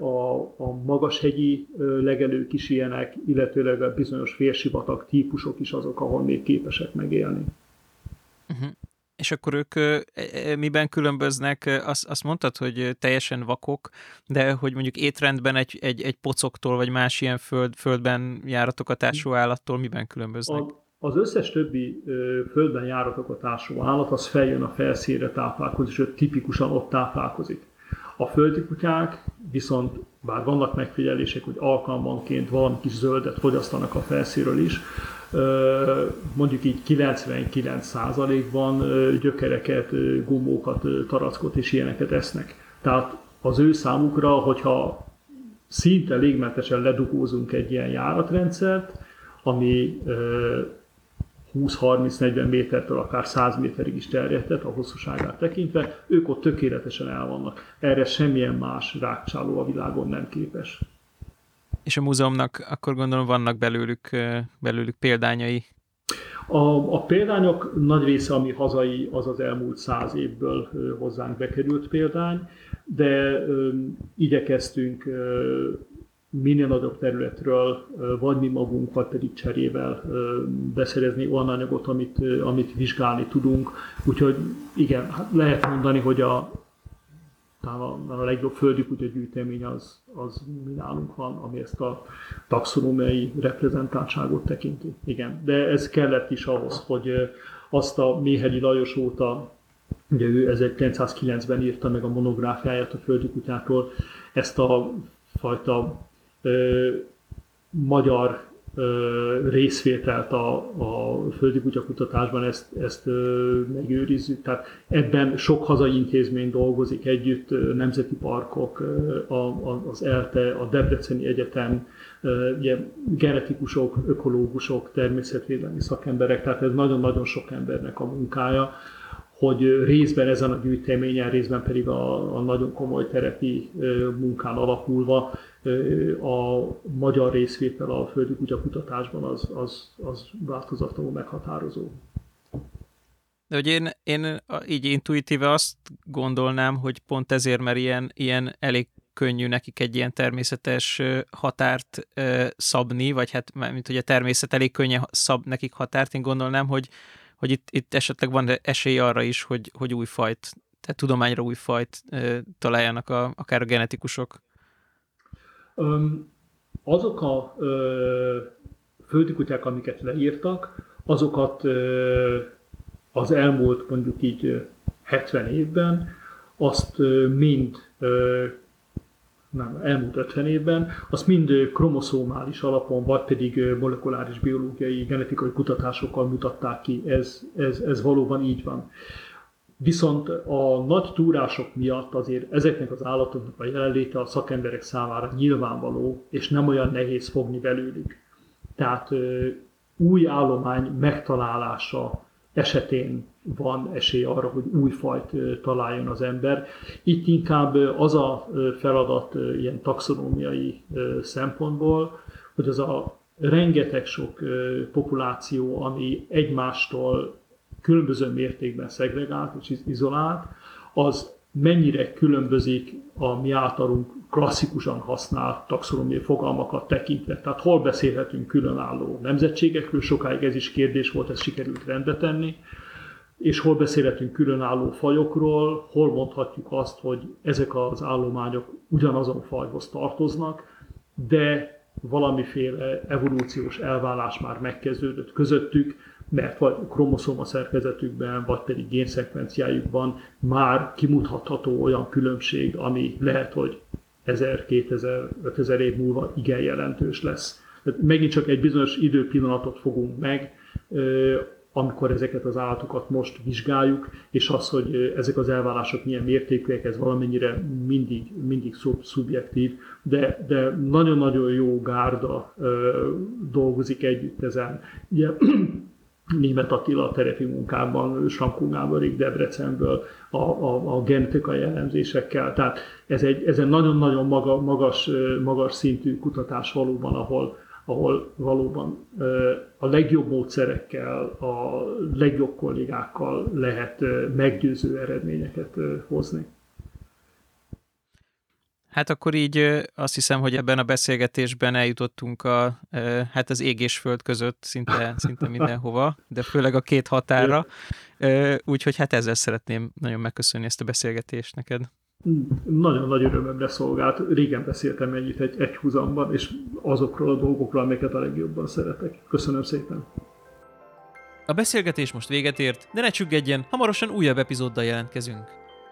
a, a magashegyi legelők is ilyenek, illetőleg a bizonyos félsivatag típusok is azok, ahol még képesek megélni. Uh-huh. És akkor ők e, e, miben különböznek? Azt, azt mondtad, hogy teljesen vakok, de hogy mondjuk étrendben egy, egy, egy pocoktól, vagy más ilyen föld, földben járatokat ásó állattól miben különböznek? A, az összes többi ö, földben járatokat ásó állat, az feljön a felszínre táplálkozik, és tipikusan ott táplálkozik. A földi kutyák viszont, bár vannak megfigyelések, hogy alkalmanként van kis zöldet fogyasztanak a felszínről is, mondjuk így 99%-ban gyökereket, gumókat, tarackot és ilyeneket esznek. Tehát az ő számukra, hogyha szinte légmentesen ledugózunk egy ilyen járatrendszert, ami 20-30-40 métertől akár 100 méterig is terjedhet a hosszúságát tekintve, ők ott tökéletesen el vannak. Erre semmilyen más rákcsáló a világon nem képes. És a múzeumnak akkor gondolom vannak belőlük, belőlük példányai. A, a példányok nagy része, ami hazai, az az elmúlt száz évből hozzánk bekerült példány, de ö, igyekeztünk ö, minél nagyobb területről, vagy mi magunk, vagy pedig cserével beszerezni olyan anyagot, amit, amit vizsgálni tudunk. Úgyhogy igen, hát lehet mondani, hogy a, talán a, a legjobb földi kutyagyűjtemény az, az mi nálunk van, ami ezt a taxonómiai reprezentáltságot tekinti. Igen, de ez kellett is ahhoz, hogy azt a Méheli Lajos óta, ugye ő 1909-ben írta meg a monográfiáját a földi kutyákról, ezt a fajta magyar részvételt a, a földi kutyakutatásban ezt, ezt megőrizzük. Tehát ebben sok hazai intézmény dolgozik együtt, nemzeti parkok, az ELTE, a Debreceni Egyetem, ugye, genetikusok, ökológusok, természetvédelmi szakemberek, tehát ez nagyon-nagyon sok embernek a munkája hogy részben ezen a gyűjteményen, részben pedig a, a nagyon komoly terepi munkán alapulva a magyar részvétel a földi kutyakutatásban az, az, az változatlanul meghatározó. De hogy én, én így intuitíve azt gondolnám, hogy pont ezért, mert ilyen, ilyen elég könnyű nekik egy ilyen természetes határt szabni, vagy hát, mint hogy a természet elég könnyen szab nekik határt, én gondolnám, hogy, hogy itt, itt esetleg van esély arra is, hogy, hogy új fajt, tehát tudományra új fajt találjanak a, akár a genetikusok. Azok a földi kutyák, amiket leírtak, azokat az elmúlt mondjuk így 70 évben, azt mind nem, elmúlt 50 évben, azt mind kromoszómális alapon, vagy pedig molekuláris biológiai, genetikai kutatásokkal mutatták ki. Ez, ez, ez valóban így van. Viszont a nagy túrások miatt azért ezeknek az állatoknak a jelenléte a szakemberek számára nyilvánvaló, és nem olyan nehéz fogni belőlük. Tehát új állomány megtalálása esetén van esély arra, hogy új fajt találjon az ember. Itt inkább az a feladat ilyen taxonómiai szempontból, hogy az a rengeteg sok populáció, ami egymástól különböző mértékben szegregált és izolált, az mennyire különbözik a mi általunk klasszikusan használt taxonomiai fogalmakat tekintve. Tehát hol beszélhetünk különálló nemzetségekről, sokáig ez is kérdés volt, ezt sikerült rendbe tenni, és hol beszélhetünk különálló fajokról, hol mondhatjuk azt, hogy ezek az állományok ugyanazon fajhoz tartoznak, de valamiféle evolúciós elválás már megkezdődött közöttük, mert vagy kromoszoma szerkezetükben, vagy pedig génszekvenciájukban már kimutatható olyan különbség, ami lehet, hogy 1000, 2000, 5000 év múlva igen jelentős lesz. Tehát megint csak egy bizonyos időpillanatot fogunk meg, amikor ezeket az állatokat most vizsgáljuk, és az, hogy ezek az elvárások milyen mértékűek, ez valamennyire mindig, mindig szub, szubjektív, de, de nagyon-nagyon jó gárda dolgozik együtt ezen. Ugye, Német Attila a terepi munkában, Sankó Gáborik Debrecenből a, a, a genetikai elemzésekkel. Tehát ez egy, ez egy nagyon-nagyon maga, magas, magas szintű kutatás valóban, ahol, ahol valóban a legjobb módszerekkel, a legjobb kollégákkal lehet meggyőző eredményeket hozni. Hát akkor így azt hiszem, hogy ebben a beszélgetésben eljutottunk a, hát az ég és föld között szinte, szinte mindenhova, de főleg a két határa. Úgyhogy hát ezzel szeretném nagyon megköszönni ezt a beszélgetést neked. Nagyon nagy örömömre szolgált. Régen beszéltem ennyit egy, egy húzamban, és azokról a dolgokról, amiket a legjobban szeretek. Köszönöm szépen. A beszélgetés most véget ért, de ne csüggedjen, hamarosan újabb epizóddal jelentkezünk.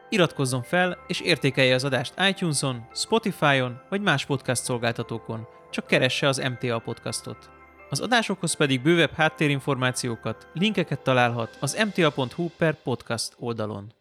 Iratkozzon fel és értékelje az adást iTunes-on, Spotify-on vagy más podcast szolgáltatókon, csak keresse az MTA podcastot. Az adásokhoz pedig bővebb háttérinformációkat, linkeket találhat az mta.hu per podcast oldalon.